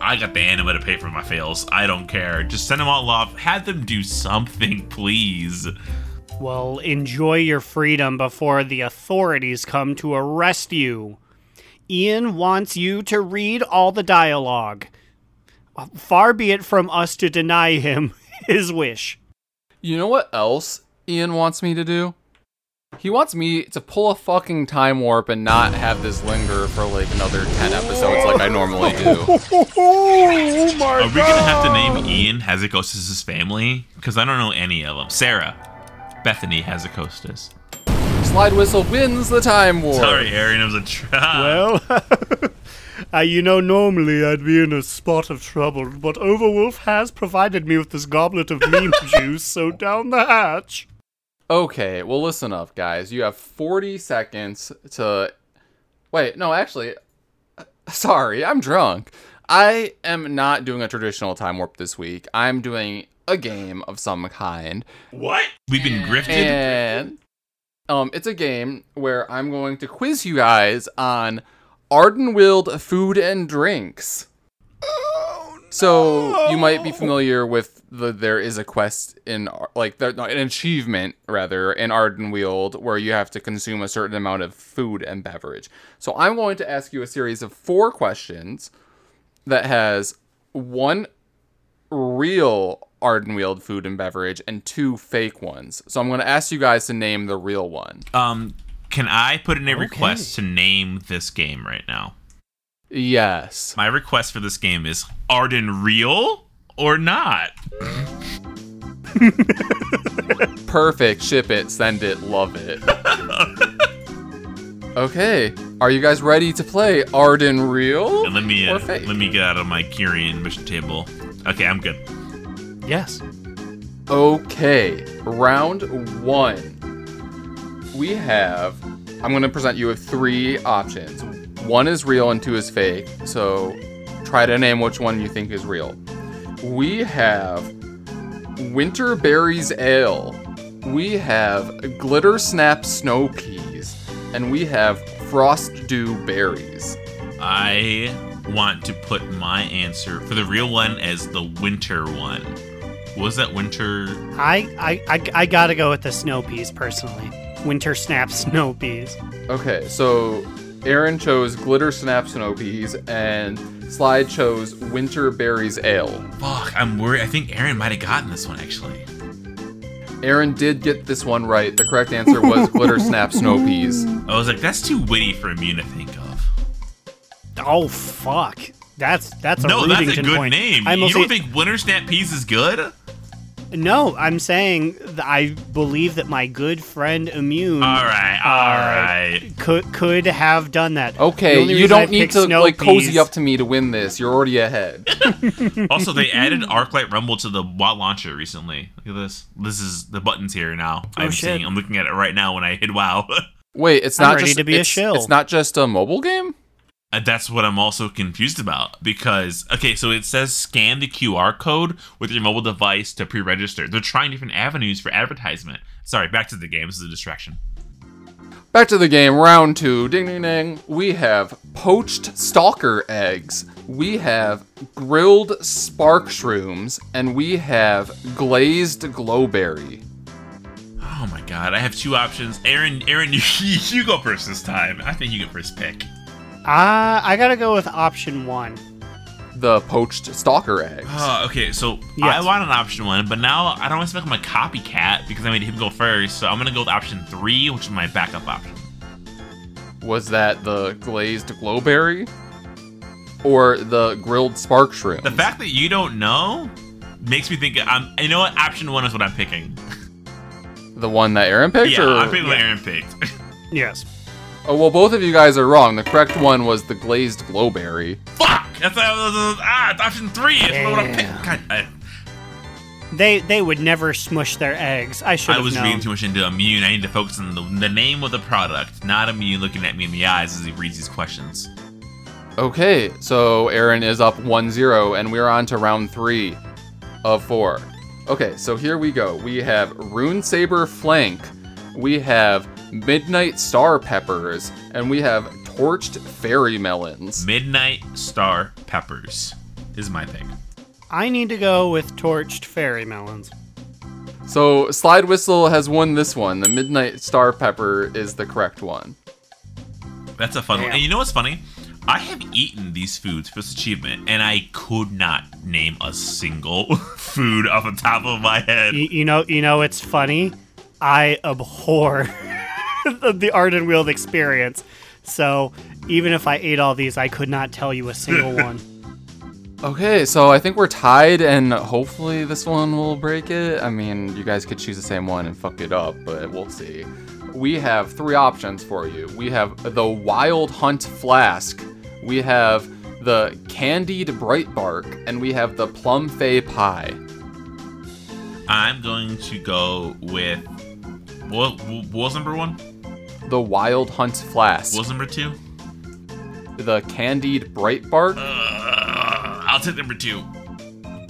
I got the anima to pay for my fails. I don't care. Just send them all off. Have them do something, please. Well, enjoy your freedom before the authorities come to arrest you. Ian wants you to read all the dialogue. Far be it from us to deny him his wish. You know what else Ian wants me to do? He wants me to pull a fucking time warp and not have this linger for like another 10 episodes like I normally do. Are we gonna have to name oh Ian Hazzikostas' family? Because I don't know any of them. Sarah, Bethany has a Hazzikostas. Slide whistle wins the time warp. Sorry, Aaron, it was a trap. Well, uh, you know, normally I'd be in a spot of trouble, but Overwolf has provided me with this goblet of meme juice, so down the hatch. Okay, well, listen up, guys. You have 40 seconds to. Wait, no, actually. Sorry, I'm drunk. I am not doing a traditional time warp this week. I'm doing a game of some kind. what? We've been grifted. And um, it's a game where I'm going to quiz you guys on Ardenweald food and drinks. Oh, So you might be familiar with the there is a quest in like there, no, an achievement rather in Ardenweald where you have to consume a certain amount of food and beverage. So I'm going to ask you a series of four questions that has one real Ardenweald food and beverage and two fake ones. So I'm going to ask you guys to name the real one. Um, can I put in a request to name this game right now? Yes. My request for this game is Arden real or not? Perfect. Ship it, send it, love it. okay. Are you guys ready to play Arden Real? Let me or uh, fake? let me get out of my Kyrian mission table. Okay, I'm good. Yes. Okay. Round one. We have. I'm going to present you with three options. One is real and two is fake. So try to name which one you think is real. We have Winter Berries Ale. We have Glitter Snap Snow Peas. And we have Frost Dew Berries. I want to put my answer for the real one as the winter one. What was that winter? I, I, I, I gotta go with the snow peas personally. Winter snap snow peas. Okay, so Aaron chose Glitter Snap Snow Peas and Slide chose Winter Berries Ale. Fuck, I'm worried. I think Aaron might have gotten this one actually. Aaron did get this one right. The correct answer was Glitter Snap Snow Peas. I was like, that's too witty for me to think of. Oh fuck. That's that's a no, that's a good point. name. I'm you don't think Winter Snap Peas is good? No, I'm saying that I believe that my good friend Immune All right, all uh, right. could could have done that. Okay, you don't need to snow like cozy peas- up to me to win this. You're already ahead. Also, they added ArcLight Rumble to the WoW launcher recently. Look at this. This is the buttons here now. I'm Oh, shit. seeing. I'm looking at it right now when I hit WoW. Wait, it's I'm not ready just to be a it's, shill. it's not just a mobile game. Uh, That's what I'm also confused about because okay, so it says scan the QR code with your mobile device to pre-register. They're trying different avenues for advertisement. Sorry, back to the game. This is a distraction. Back to the game, round two. Ding ding ding. We have poached stalker eggs. We have grilled spark shrooms, and we have glazed glowberry. Oh my god, I have two options. Aaron, Aaron, you, you go first this time. I think you get first pick. Uh, I gotta go with option one. The poached stalker eggs. Uh, okay, so I want an option one, but now I don't want to make him a copycat because I made him go first. So I'm gonna go with option three, which is my backup option. Was that the glazed glowberry? Or the grilled spark shrimp? The fact that you don't know makes me think I'm. You know what? Option one is what I'm picking. The one that Aaron picked? yeah, or- I'm picking what Aaron picked. Yes. Oh, well, both of you guys are wrong. The correct one was the glazed glowberry. Fuck! That's what I was, ah, it's option three. It's what I'm picking. God, I, They they would never smush their eggs. I should I have was known. reading too much into Immune. I need to focus on the, the name of the product, not Immune looking at me in the eyes as he reads these questions. Okay, so Aaron is up 1 0, and we're on to round three of four. Okay, so here we go. We have Rune Saber Flank, we have Midnight Star Peppers, and we have Torched Fairy Melons. Midnight Star Peppers is my thing. I need to go with torched fairy melons. So Slide Whistle has won this one. The Midnight Star Pepper is the correct one. That's a fun one. And you know what's funny? I have eaten these foods for this achievement, and I could not name a single food off the top of my head. You, you know you know it's funny. I abhor the, the Ardenweald experience. So even if I ate all these, I could not tell you a single one. Okay, so I think we're tied, and hopefully this one will break it. I mean, you guys could choose the same one and fuck it up, but we'll see. We have three options for you. We have the Wild Hunt Flask, we have the Candied Bright Bark, and we have the Plum Fay Pie. I'm going to go with what, what was number one? The Wild Hunt's Flask, What was number two? the Candied Bright Bark, Uh, I'll take number two.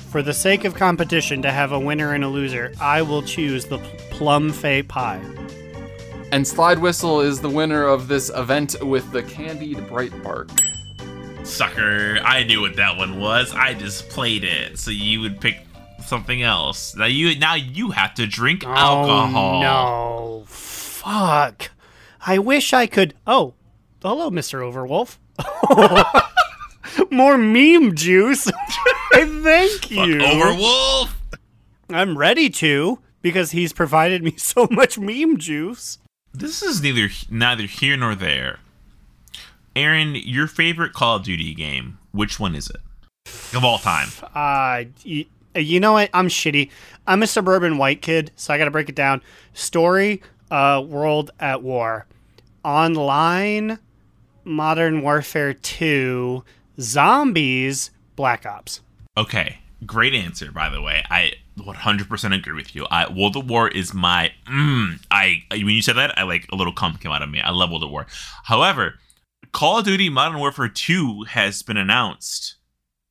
For the sake of competition, to have a winner and a loser, I will choose the plum fay pie. and Slide Whistle is the winner of this event with the Candied Bright Bark. Sucker, I knew what that one was. I just played it, so you would pick something else. Now you now you have to drink alcohol. Oh no! Fuck! I wish I could. Oh, hello, Mister Overwolf. More meme juice. Thank Fuck you. Overwolf. I'm ready to because he's provided me so much meme juice. This is neither neither here nor there. Aaron, your favorite Call of Duty game? Which one is it of all time? Uh, y- you know what? I'm shitty. I'm a suburban white kid, so I got to break it down. Story, uh, World at War. Online, Modern Warfare 2. Zombies, Black Ops. Okay, great answer. By the way, I 100% agree with you. I, World of War is my. Mm, I when you said that, I like a little cum came out of me. I love World of War. However, Call of Duty Modern Warfare 2 has been announced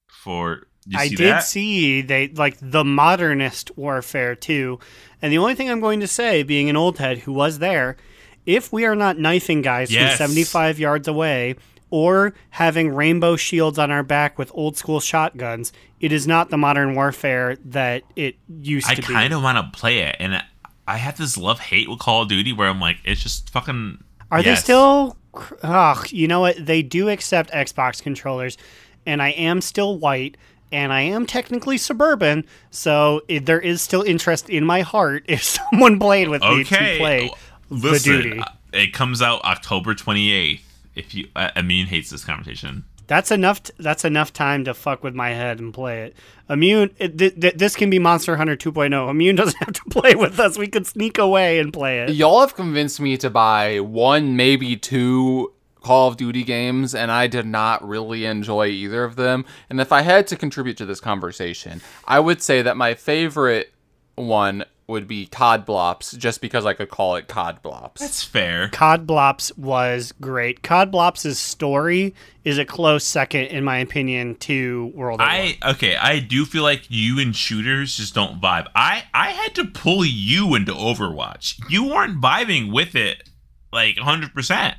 for. You I did that? see they like the modernist warfare too. And the only thing I'm going to say, being an old head who was there, if we are not knifing guys Yes. from 75 yards away or having rainbow shields on our back with old school shotguns, it is not the modern warfare that it used I to be. I kind of want to play it, and I have this love hate with Call of Duty where I'm like, it's just fucking. Are they still? Ugh, you know what? They do accept Xbox controllers, and I am still white, and I am technically suburban, so it, there is still interest in my heart if someone played with me okay? to play Listen, the duty. uh, it comes out October 28th. If you, uh, Immune hates this conversation. That's enough. T- that's enough time to fuck with my head and play it. Immune. It, th- th- this can be Monster Hunter 2.0. Immune doesn't have to play with us. We could sneak away and play it. Y'all have convinced me to buy one, maybe two Call of Duty games, and I did not really enjoy either of them. And if I had to contribute to this conversation, I would say that my favorite one would be Cod Blops, just because I could call it Cod Blops. That's fair. Cod Blops was great. Cod Blops' story is a close second, in my opinion, to World of War. I okay, I do feel like you and shooters just don't vibe. I I had to pull you into Overwatch. You weren't vibing with it like 100%.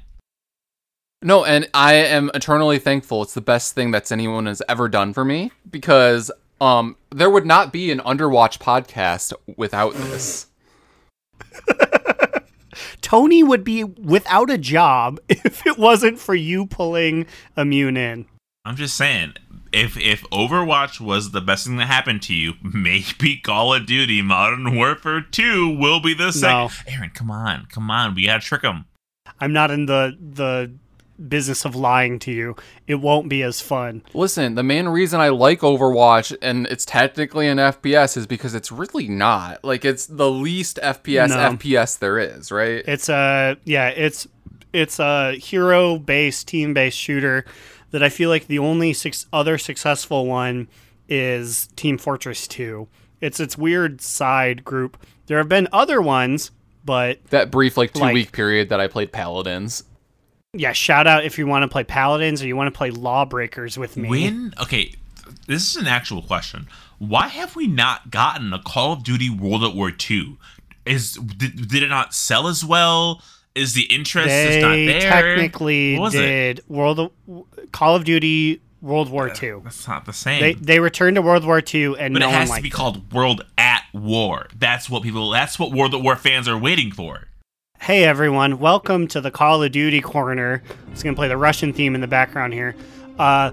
No, and I am eternally thankful. It's the best thing that's anyone has ever done for me because um there would not be an Underwatch podcast without this. Tony would be without a job if it wasn't for you pulling Immune in. I'm just saying if if Overwatch was the best thing that happened to you, maybe Call of Duty Modern Warfare 2 will be the second. No. Aaron, come on. Come on. We got to trick him. I'm not in the the business of lying to you. It won't be as fun. Listen, the main reason I like Overwatch and it's technically an FPS is because it's really not. Like it's the least FPS No. FPS there is, right? It's a yeah, it's it's a hero based team based shooter that I feel like the only six other successful one is Team Fortress 2. It's its weird side group. There have been other ones, but that brief like 2 Like- week period that I played Paladins. Yeah, shout out if you want to play Paladins or you want to play Lawbreakers with me. When okay, this is an actual question. Why have we not gotten a Call of Duty World at War 2? Is did, did it not sell as well? Is the interest just not there? technically was it? did World of, Call of Duty World War II. Uh, that's not the same. They they returned to World War II and but no it has to be it. called World at War. That's what people. That's what World at War fans are waiting for. Hey everyone, welcome to the Call of Duty corner. I'm gonna play the Russian theme in the background here. Uh,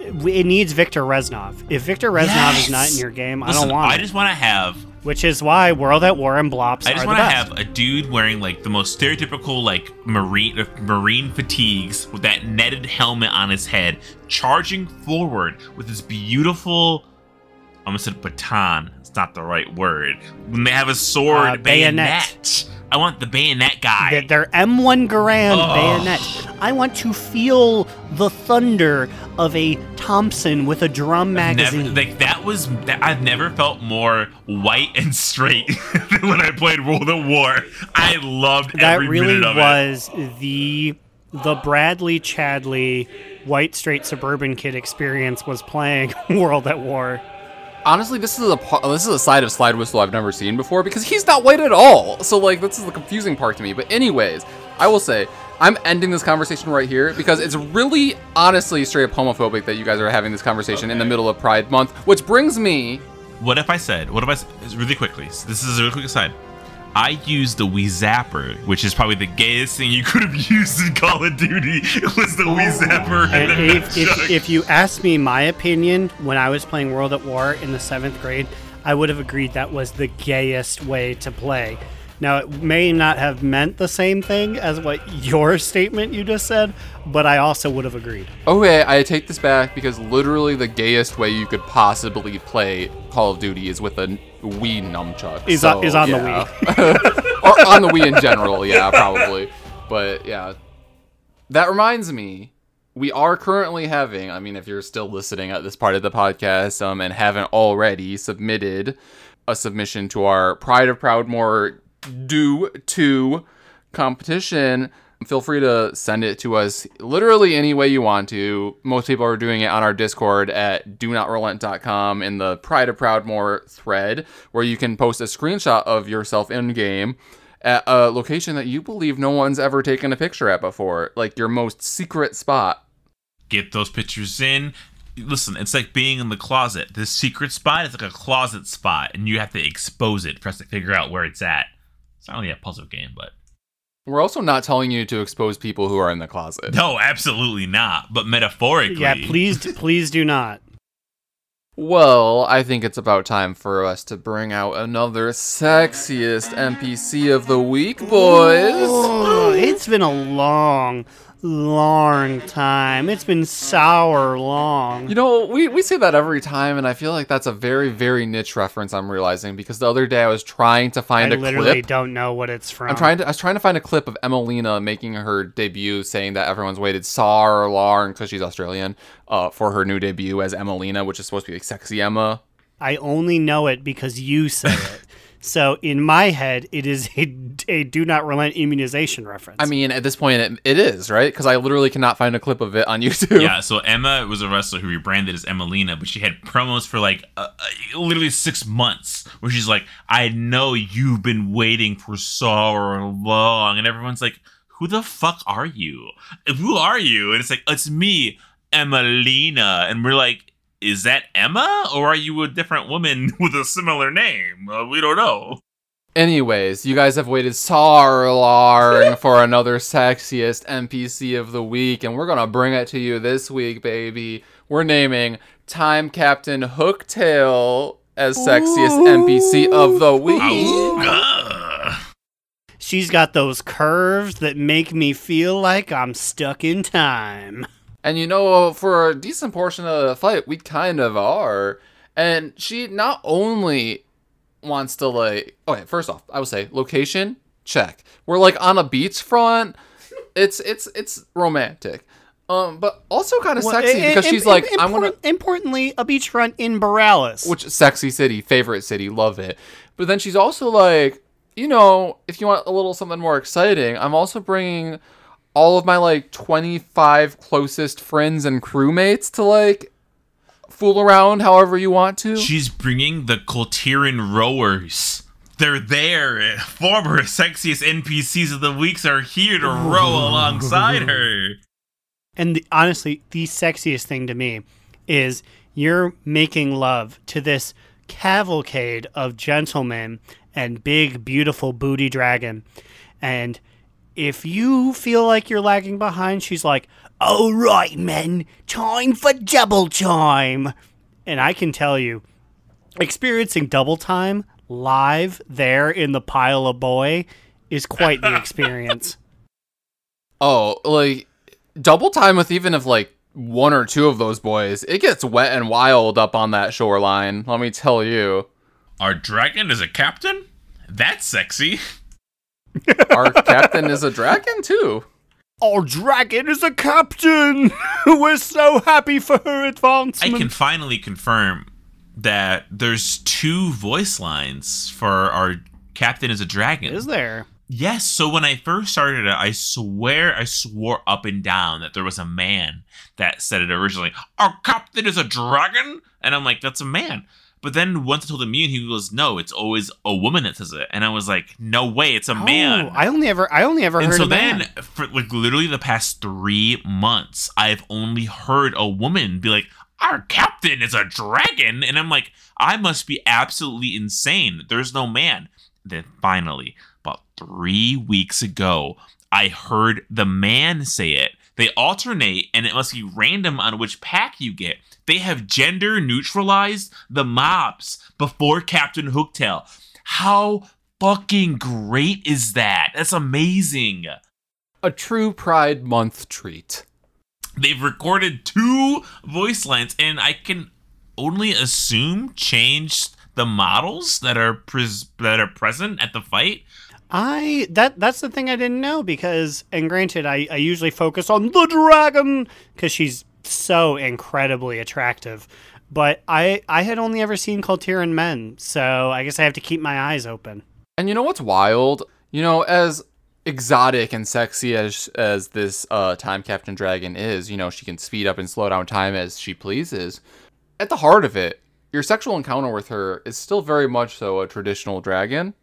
it needs Victor Reznov. If Victor Reznov is not in your game, I don't want I just want to have. Which is why World at War and Blops I just want to have a dude wearing like the most stereotypical like marine uh, marine fatigues with that netted helmet on his head, charging forward with his beautiful. I almost said baton. It's not the right word. When they have a sword, Uh, bayonet. bayonet. I want the bayonet guy. Th- their M1 Garand Oh. bayonet. I want to feel the thunder of a Thompson with a drum Never, magazine. like that was I've never felt more white and straight than when I played World at War. I loved that every really minute of it. was the the Bradley Chadley white straight suburban kid experience was playing World at War. Honestly, this is a uh, this is a side of Slide Whistle I've never seen before because he's not white at all. So like this is the confusing part to me. But anyways, I will say I'm ending this conversation right here because it's really honestly straight up homophobic that you guys are having this conversation in the middle of Pride Month, which brings me What if I said? What if I really quickly? This is a really quick aside. I used the Wii Zapper, which is probably the gayest thing you could have used in Call of Duty. It was the Wii Zapper. Oh. And and if, if, if you ask me my opinion when I was playing World at War in the seventh grade, I would have agreed that was the gayest way to play. Now, it may not have meant the same thing as what your statement you just said, but I also would have agreed. Okay, I take this back because literally the gayest way you could possibly play Call of Duty is with a Wii nunchuck. Is So, on- is on the yeah. or on the Wii in general, yeah, probably. But yeah, that reminds me, we are currently having. I mean, if you're still listening at this part of the podcast, um, and haven't already submitted a submission to our Pride of Proudmoore due to competition, feel free to send it to us literally any way you want to. Most people are doing it on our Discord at do not relent.com in the Pride of Proudmoore thread, where you can post a screenshot of yourself in game at a location that you believe no one's ever taken a picture at before, like your most secret spot. get those pictures in. Listen, it's like being in the closet. This secret spot is like a closet spot, and you have to expose it for us to figure out where it's at. It's not really a puzzle game, but We're also not telling you to expose people who are in the closet. no, absolutely not. But metaphorically, Yeah, please, please do not. Well, I think it's about time for us to bring out another sexiest NPC of the week, boys. Oh, it's been a long, long time. It's been sour long. You know, we, we say that every time, and I feel like that's a very, very niche reference I'm realizing because the other day I was trying to I find a literally don't know what it's from. I'm trying to I was trying to find a clip of Emmalina making her debut saying that everyone's waited sour long because she's Australian uh, for her new debut as Emmalina, which is supposed to be like sexy Emma. I only know it because you say it. So in my head, it is a, a do not relent immunization reference. I mean, at this point, it, it is right because I literally cannot find a clip of it on YouTube. Yeah, so Emma was a wrestler who rebranded as Emmalina, but she had promos for like uh, uh, literally six months where she's like, I know you've been waiting for so long. And everyone's like, Who the fuck are you? Who are you? And it's like, It's me, Emmalina. And we're like, Is that Emma? Or are you a different woman with a similar name? Uh, we don't know. Anyways, you guys have waited so long for another sexiest NPC of the week, and we're gonna bring it to you this week, baby. We're naming Time Captain Hooktail as sexiest NPC of the week. Ugh. She's got those curves that make me feel like I'm stuck in time. And you know, for a decent portion of the fight, we kind of are. And she not only wants to like okay, first off, I would say location, check. We're like on a beachfront. It's it's it's romantic. Um, but also kind of sexy because she's like, I'm gonna importantly a beachfront in Boralus. which sexy city, favorite city, love it. But then she's also like, you know, if you want a little something more exciting, I'm also bringing all of my like 25 closest friends and crewmates to like fool around however you want to. She's bringing the Kul Tiran rowers. They're there. Former sexiest NPCs of the weeks are here to row alongside her. And the, honestly, the sexiest thing to me is you're making love to this cavalcade of gentlemen and big, beautiful booty dragon. And if you feel like you're lagging behind, she's like, All right, men, time for double time. And I can tell you, experiencing double time live there in the pile of boy is quite the experience. oh, like double time with even if like one or two of those boys, it gets wet and wild up on that shoreline. Let me tell you. Our dragon is a captain? That's sexy. Our captain is a dragon too. Our dragon is a captain! We're so happy for her advancement. I can finally confirm that there's two voice lines for our captain is a dragon. Is there? Yes, so when I first started it, I swear I swore up and down that there was a man that said it originally. Our captain is a dragon? And I'm like, that's a man. But then once I told him, me, and he goes, no, it's always a woman that says it. And I was like, no way, it's a oh, man. Oh, I only ever I only ever and heard so then, for like literally the past three months, I've only heard a woman be like, "Our captain is a dragon," and I'm like, I must be absolutely insane. There's no man. Then finally, about three weeks ago, I heard the man say it. They alternate, and it must be random on which pack you get. They have gender neutralized the mobs before Captain Hooktail. How fucking great is that? That's amazing. A true Pride Month treat. They've recorded two voice lines, and I can only assume changed the models that are pres- that are present at the fight. I that that's the thing I didn't know because and granted I, I usually focus on the dragon because she's so incredibly attractive. But I I had only ever seen Kul Tiran men, so I guess I have to keep my eyes open. And you know what's wild? You know, as exotic and sexy as as this uh, time captain dragon is, you know, she can speed up and slow down time as she pleases. At the heart of it, your sexual encounter with her is still very much so a traditional dragon.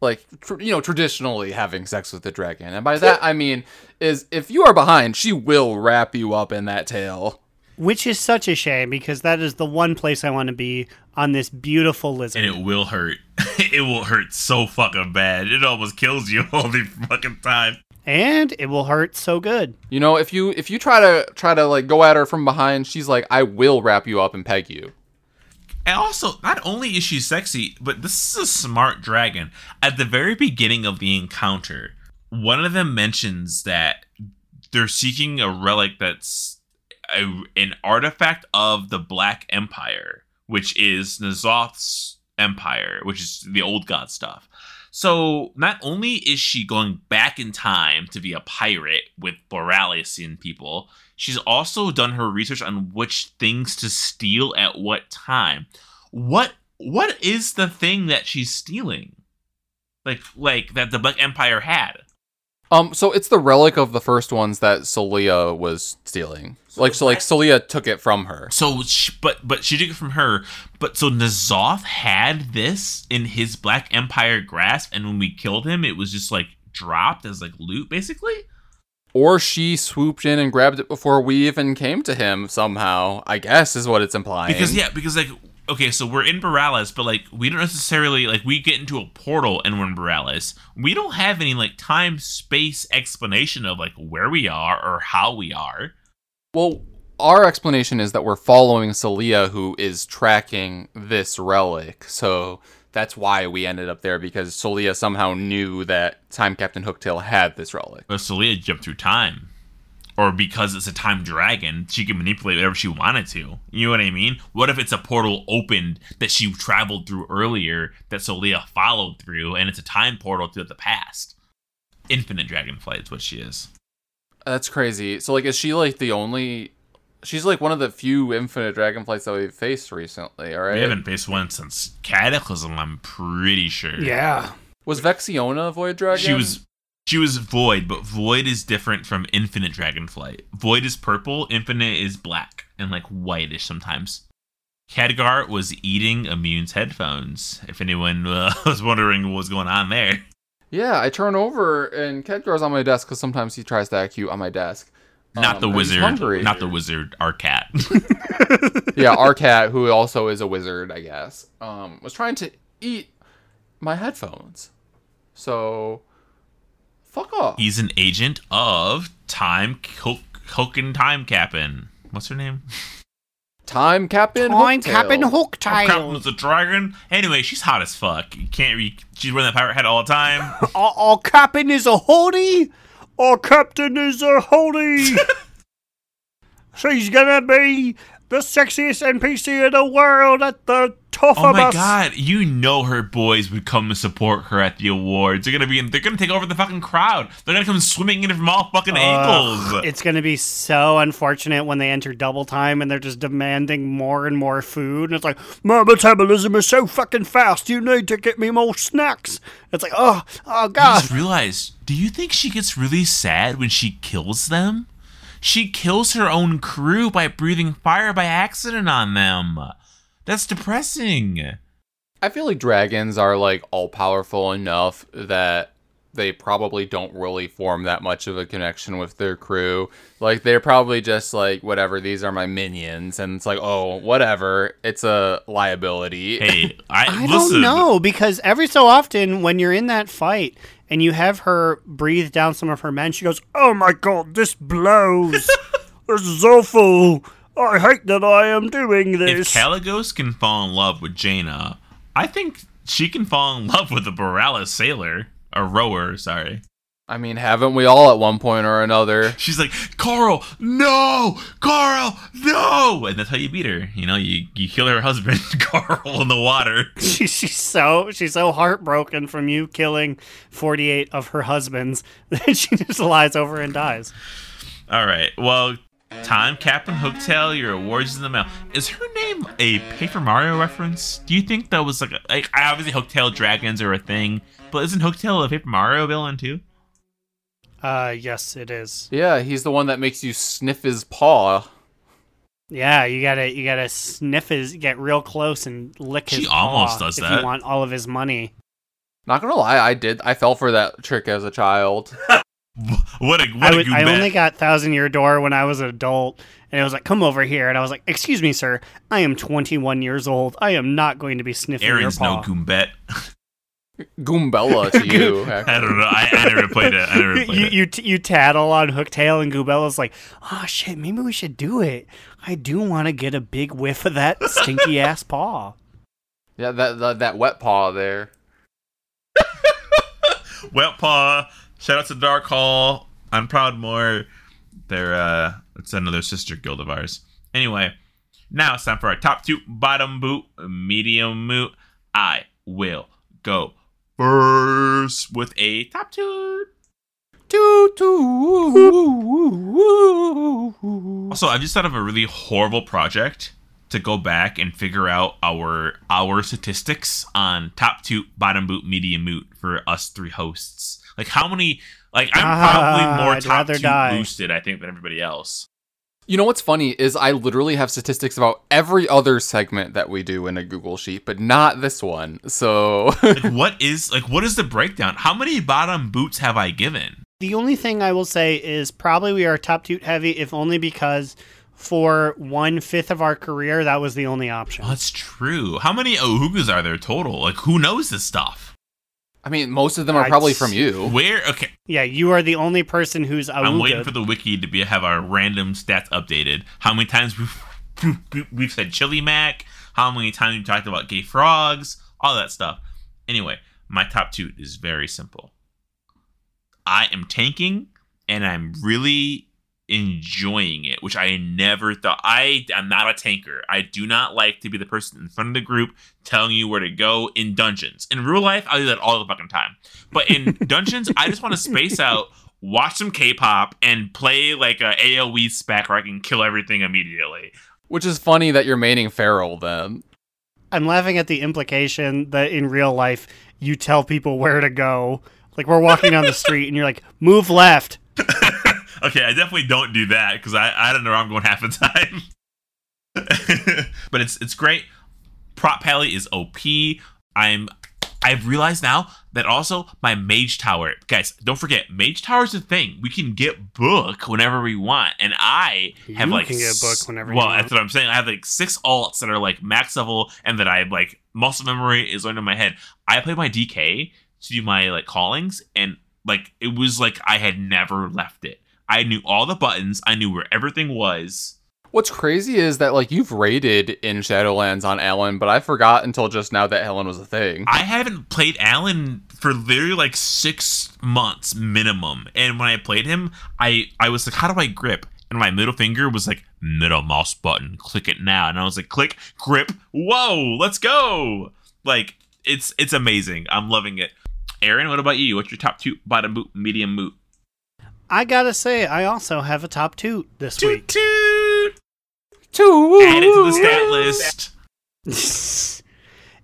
Like tr- you know, traditionally having sex with the dragon, and by that I mean is if you are behind, she will wrap you up in that tail. Which is such a shame because that is the one place I want to be on this beautiful lizard. And it will hurt. it will hurt so fucking bad. It almost kills you all the fucking time. and it will hurt so good. You know, if you if you try to try to like go at her from behind, she's like, I will wrap you up and peg you. And also, not only is she sexy, but this is a smart dragon. At the very beginning of the encounter, one of them mentions that they're seeking a relic that's a, an artifact of the Black Empire, which is N'Zoth's empire, which is the old god stuff. So not only is she going back in time to be a pirate with Boralusian people, she's also done her research on which things to steal at what time. What what is the thing that she's stealing? Like, like that the Black Empire had. Um, so it's the relic of the first ones that So'leah was stealing. like, so like So'leah took it from her. So, she, but but she took it from her. But so N'Zoth had this in his Black Empire grasp, and when we killed him, it was just like dropped as like loot, basically. Or she swooped in and grabbed it before we even came to him somehow. I guess is what it's implying. Because yeah, because like okay, so we're in Boralus, but like we don't necessarily like we get into a portal and we're in Boralus. We don't have any like time space explanation of like where we are or how we are. Well, our explanation is that we're following So'leah, who is tracking this relic. So that's why we ended up there because So'leah somehow knew that Time Captain Hooktail had this relic. But So'leah jumped through time. Or because it's a time dragon, she can manipulate whatever she wanted to. You know what I mean? What if it's a portal opened that she traveled through earlier that So'leah followed through, and it's a time portal to the past? Infinite dragonflight is what she is. That's crazy. So like, is she like the only? She's like one of the few infinite dragonflights that we've faced recently. All right. We haven't faced one since Cataclysm, I'm pretty sure. Yeah. Was Vexiona a void dragon? She was she was void, but void is different from infinite dragonflight. Void is purple, infinite is black and like whitish sometimes. Khadgar was eating Immune's headphones. If anyone uh, was wondering what was going on there. Yeah, I turn over and Khadgar's on my desk because sometimes he tries to act cute on my desk. Not Um, the wizard. Not the wizard, our cat. yeah, our cat, who also is a wizard, I guess, um, was trying to eat my headphones. So, fuck off. He's an agent of Time Hoken Time Cap'n. What's her name? Time Captain. Time Hooktail. Oh, captain Captain Hooktail. was a dragon. Anyway, she's hot as fuck. You can't re- she's wearing that pirate hat all the time. Our, our captain is a hoodie. Our captain is a hoodie. She's gonna be the sexiest NPC in the world at the top Oh my us. god, you know her boys would come to support her at the awards. They're gonna be in, they're gonna take over the fucking crowd. They're gonna come swimming in from all fucking angles. It's gonna be so unfortunate when they enter double time and they're just demanding more and more food. And it's like, my metabolism is so fucking fast. You need to get me more snacks. It's like, oh, oh I god. just realized, do you think she gets really sad when she kills them? She kills her own crew by breathing fire by accident on them. That's depressing. I feel like dragons are like all powerful enough that they probably don't really form that much of a connection with their crew. Like they're probably just like whatever, these are my minions and it's like, "Oh, whatever. It's a liability." Hey, I, I don't know because every so often when you're in that fight and you have her breathe down some of her men, she goes, "Oh my god, this blows. this is awful. I hate that I am doing this." If this." Kalecgos can fall in love with Jaina, I think she can fall in love with a Boralus sailor. A rower, sorry. I mean, haven't we all at one point or another? She's like, Carl, no! Carl, no! And that's how you beat her. You know, you, you kill her husband, Carl, in the water. she, she's so she's so heartbroken from you killing 48 of her husbands that she just lies over and dies. All right. Well, time Captain Hooktail, your awards in the mail. Is her name a Paper Mario reference? Do you think that was like, a, like obviously Hooktail dragons are a thing, but isn't Hooktail a Paper Mario villain too? Uh yes, it is. Yeah, he's the one that makes you sniff his paw. Yeah, you gotta you gotta sniff his, get real close and lick his. She almost paw does if that. you want all of his money. Not gonna lie, I did. I fell for that trick as a child. What a what I, a would, good I only got Thousand Year Door when I was an adult, and it was like, "Come over here," and I was like, "Excuse me, sir, I am 21 years old. I am not going to be sniffing Aaron's your no. Goombet. Goombella to you. I don't know. I, I never played it. I never played you it. you, t- you tattle on Hooktail, and Goombella's like, "Oh shit, maybe we should do it. I do want to get a big whiff of that stinky ass paw." Yeah, that, that that wet paw there. Wet Paw. Shout out to Dark Hall. I'm Proudmoore. They're uh it's another sister guild of ours. Anyway, now it's time for our top two, bottom boot, medium moot. I will go first with a top two. Toot toot. Also, I've just thought of a really horrible project to go back and figure out our our statistics on top toot, bottom boot, medium moot for us three hosts. Like how many? Like I'm Ah, probably more I'd top toot die. boosted, I think, than everybody else. You know what's funny is I literally have statistics about every other segment that we do in a Google sheet, but not this one. So Like what is like what is the breakdown? How many bottom boots have I given? The only thing I will say is probably we are top toot heavy, if only because for one fifth of our career, that was the only option. That's true. How many Ohugas are there total? Like who knows this stuff? I mean, most of them are probably from you. Where? Okay, Yeah, you are the only person who's I'm waiting for the wiki to be have our random stats updated. How many times we've we've said chili mac? How many times we talked about gay frogs? All that stuff. Anyway, my top two is very simple. I am tanking, and I'm really enjoying it, which I never thought. I am not a tanker. I do not like to be the person in front of the group telling you where to go in dungeons. In real life, I do that all the fucking time. But in dungeons, I just want to space out, watch some K-pop, and play like a AOE spec where I can kill everything immediately. Which is funny that you're maining Feral then. I'm laughing at the implication that in real life you tell people where to go. Like we're walking down the street and you're like, move left. Okay, I definitely don't do that because I, I don't know where I'm going half the time. but it's it's great. Prot Pally is OP. I'm I've realized now that also my Mage Tower, guys, don't forget Mage Tower is a thing. We can get book whenever we want, and I have You like can get book whenever you Well, that's what I'm saying. I have like six alts that are like max level, and that I have like muscle memory is learned in my head. I play my DK to do my like callings, and like it was like I had never left it. I knew all the buttons. I knew where everything was. What's crazy is that like you've raided in Shadowlands on Alan, but I forgot until just now that Helen was a thing. I haven't played Alan for literally like six months minimum. And when I played him, I I was like, how do I grip? And my middle finger was like middle mouse button, click it now. And I was like, click, grip, whoa, let's go. Like it's it's amazing. I'm loving it. Aaron, what about you? What's your top two bottom boot, medium boot? I gotta say, I also have a top toot this Toot week. toot. Two. Add it to the stat list.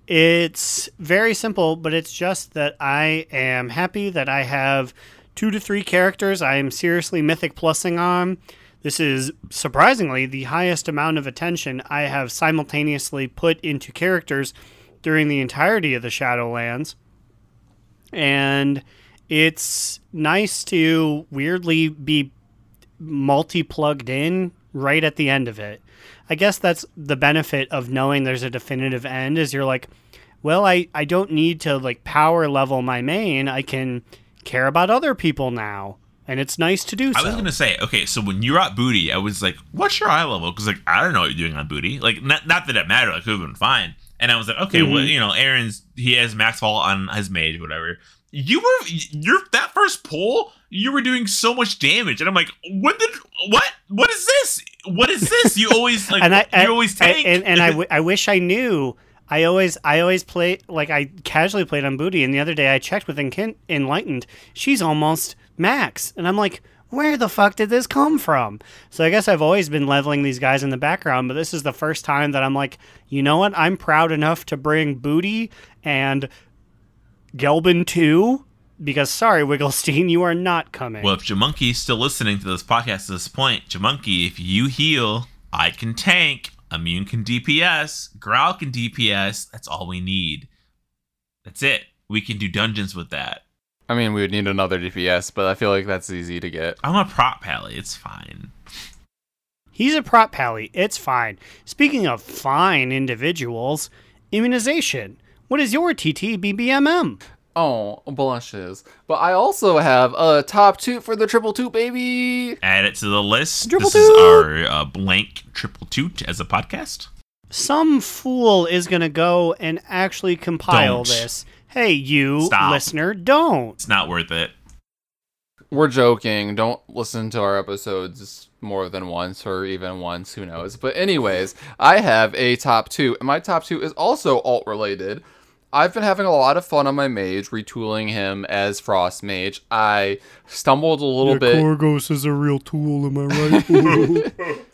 It's very simple, but it's just that I am happy that I have two to three characters I am seriously mythic plussing on. This is surprisingly the highest amount of attention I have simultaneously put into characters during the entirety of the Shadowlands. And it's nice to weirdly be multi plugged in right at the end of it. I guess that's the benefit of knowing there's a definitive end is you're like, well, I, I don't need to like power level my main. I can care about other people now. And it's nice to do so. I was gonna say, okay, so when you're at booty, I was like, "What's your eye level?" Because like I don't know what you're doing on booty. Like not, not that it mattered. I could have been fine. And I was like, okay, well, mm-hmm. you know, Aaron's he has max fall on his mage, whatever. You were you're that first pull. You were doing so much damage, and I'm like, what did what what is this? What is this? You always like and I, you I- always I- and, and I, w- I wish I knew. I always I always play like I casually played on booty, and the other day I checked with Enkin- Enlightened. She's almost max, and I'm like, where the fuck did this come from? So I guess I've always been leveling these guys in the background, but this is the first time that I'm like, you know what? I'm proud enough to bring booty and Gelbin too. Because sorry, Wigglestein, you are not coming. Well, if Jamonkey's still listening to this podcast at this point, Jamonkey, if you heal, I can tank. Immune can DPS. Growl can DPS. That's all we need. That's it. We can do dungeons with that. I mean, we would need another DPS, but I feel like that's easy to get. I'm a prot pally. It's fine. He's a prot pally. It's fine. Speaking of fine individuals, immunization. What is your TTBBMM? Oh, blushes. But I also have a top toot for the triple toot, baby. Add it to the list. Triple this is our uh, blank triple toot as a podcast. Some fool is going to go and actually compile Don't. this. Hey, you Stop. listener, don't. It's not worth it. We're joking. Don't listen to our episodes more than once or even once. Who knows? But, anyways, I have a top two. And my top two is also alt related. I've been having a lot of fun on my mage, retooling him as Frost Mage. I stumbled a little bit. Korgos is a real tool, am I right?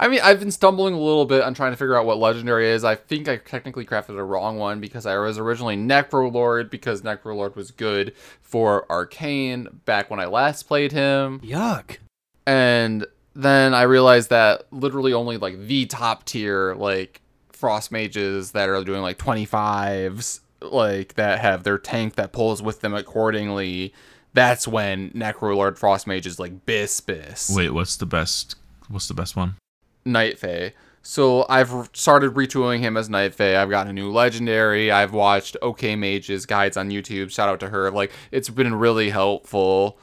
I mean, I've been stumbling a little bit on trying to figure out what legendary is. I think I technically crafted a wrong one because I was originally Necrolord because Necrolord was good for Arcane back when I last played him. Yuck. And then I realized that literally only like the top tier like frost mages that are doing like 25s like that have their tank that pulls with them accordingly that's when necrolord frost mage is like bis bis Wait, what's the best? What's the best one? night fae so i've started retooling him as night fae i've gotten a new legendary i've watched okay mages guides on youtube shout out to her like it's been really helpful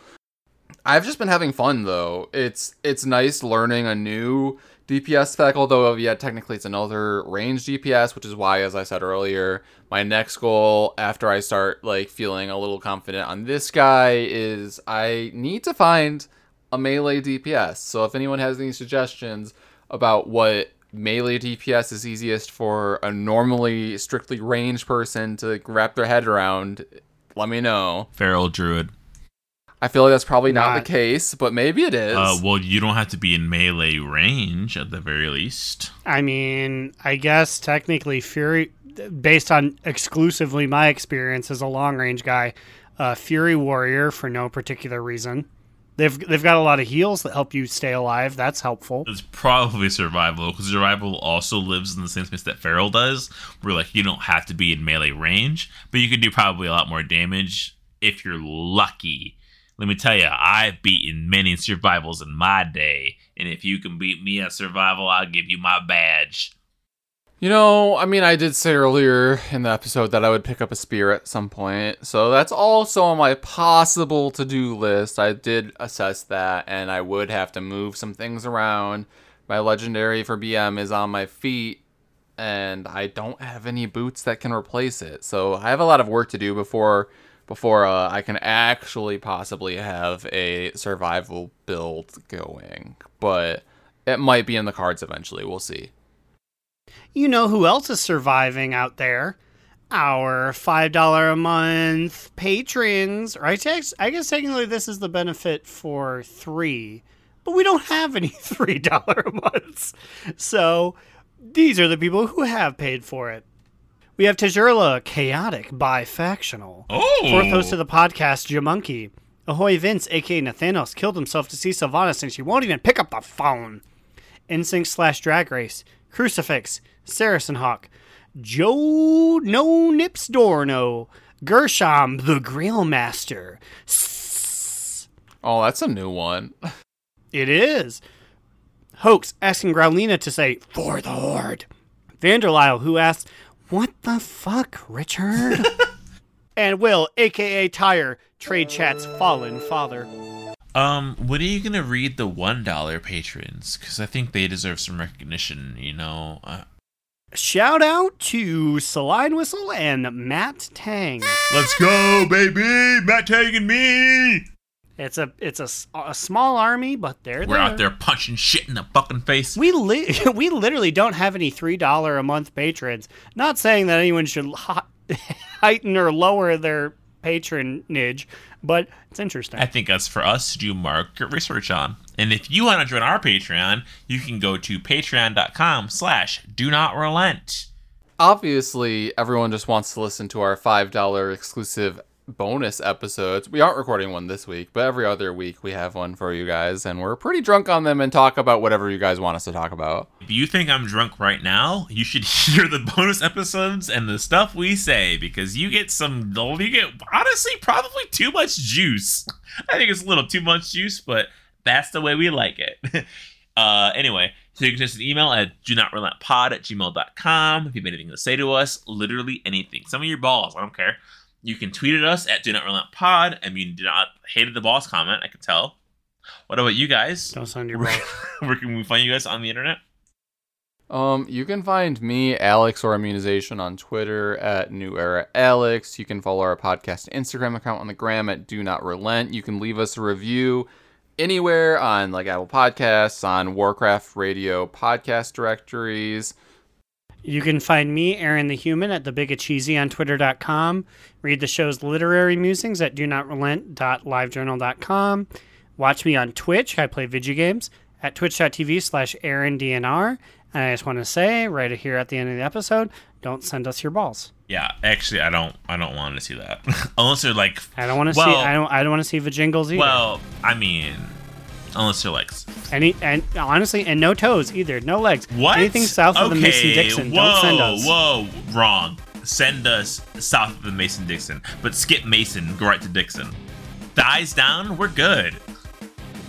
I've just been having fun though. It's it's nice learning a new DPS spec, although uh, yeah, technically it's another range DPS, which is why, as I said earlier, my next goal after I start like feeling a little confident on this guy is I need to find a melee DPS. So if anyone has any suggestions about what melee DPS is easiest for a normally strictly ranged person to wrap their head around, let me know. Feral Druid. I feel like that's probably not, Not- the case, but maybe it is. Uh, well, you don't have to be in melee range at the very least. I mean, I guess technically Fury, based on exclusively my experience as a long range guy, uh, Fury Warrior for no particular reason. They've they've got a lot of heals that help you stay alive. That's helpful. It's probably survival because survival also lives in the same space that Feral does, where like you don't have to be in melee range, but you can do probably a lot more damage if you're lucky. Let me tell you, I've beaten many survivals in my day, and if you can beat me at survival, I'll give you my badge. you know, I mean, I did say earlier in the episode that I would pick up a spear at some point, so that's also on my possible to do list. I did assess that, and I would have to move some things around. My legendary for BM is on my feet, and I don't have any boots that can replace it. So I have a lot of work to do before before uh, I can actually possibly have a survival build going. But it might be in the cards eventually. We'll see. You know who else is surviving out there? Our five dollar a month patrons, right? I guess technically this is the benefit for three, but we don't have any three dollar a months. So these are the people who have paid for it. We have Tajurla, chaotic, bifactional. Oh, Fourth host of the podcast, Jamonkey. Ahoy Vince, aka Nathanos, killed himself to see Sylvanas and she won't even pick up the phone. Insync slash Drag Race. Crucifix. Saracen Hawk. Joe No Nips Dorno. Gershom, the Grail Master. Oh, that's a new one. It is. Hoax asking Growlina to say, For the Horde. Vanderlyle, who asks, What the fuck, Richard? and Will, aka Tire, trade chats fallen father. Um, when are you gonna read the one dollar patrons? Because I think they deserve some recognition. You know, uh, Shout out to Saline Whistle and Matt Tang. let's go, baby, Matt Tang and me. It's a it's a, s- a small army, but they're We're there. out there punching shit in the fucking face. We li- we literally don't have any three dollar a month patrons. Not saying that anyone should hi- heighten or lower their patronage, but it's interesting. I think that's for us to do market research on. And if you want to join our Patreon, you can go to patreon.com slash do not relent. Obviously, everyone just wants to listen to our $5 exclusive bonus episodes. We aren't recording one this week, but every other week we have one for you guys, and we're pretty drunk on them and talk about whatever you guys want us to talk about. If you think I'm drunk right now, you should hear the bonus episodes and the stuff we say because you get some, you get honestly probably too much juice. I think it's a little too much juice, but that's the way we like it. uh, anyway, so you can send us an email at do not relent pod at gmail.com if you have anything to say to us, literally anything. Some of your balls, I don't care. You can tweet at us at do not relent pod. I mean, do not hated the boss comment, I can tell. What about you guys? don't sound your Where, where can we find you guys on the internet? Um, you can find me, Alex, or Immunization on Twitter at New Era Alex. You can follow our podcast Instagram account on the gram at Do Not Relent. You can leave us a review anywhere on like Apple Podcasts, on Warcraft Radio podcast directories. You can find me, Aaron the Human, at the Big of Cheesy on Twitter.com. Read the show's literary musings at do not relent.livejournal.com. Watch me on Twitch. I play video games at twitch.tv slash AaronDNR. And I just want to say right here at the end of the episode, don't send us your balls. Yeah, actually, I don't. I don't want to see that unless they're like. I don't want to well, see. I don't. I don't want to see the jingles either. Well, I mean, unless they're like. Any and honestly, and no toes either, no legs. What? Anything south of the Mason Dixon, Whoa, don't send us. Whoa, wrong. Send us south of the Mason Dixon, but skip Mason, go right to Dixon. Thighs down, we're good.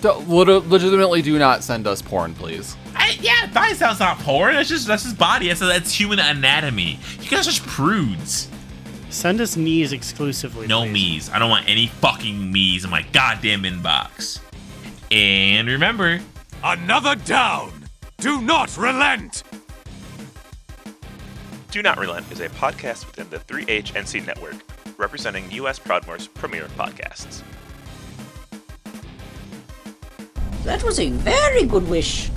D- lit- legitimately, do not send us porn, please. I, yeah, thighs down's not porn. That's just that's just body. That's that's human anatomy. You guys are just prudes. Send us knees exclusively. No please. me's. I don't want any fucking me's in my goddamn inbox. And remember, Another down! Do not relent! Do Not Relent is a podcast within the 3HNC network, representing U.S. Proudmoore's premier podcasts. That was a very good wish.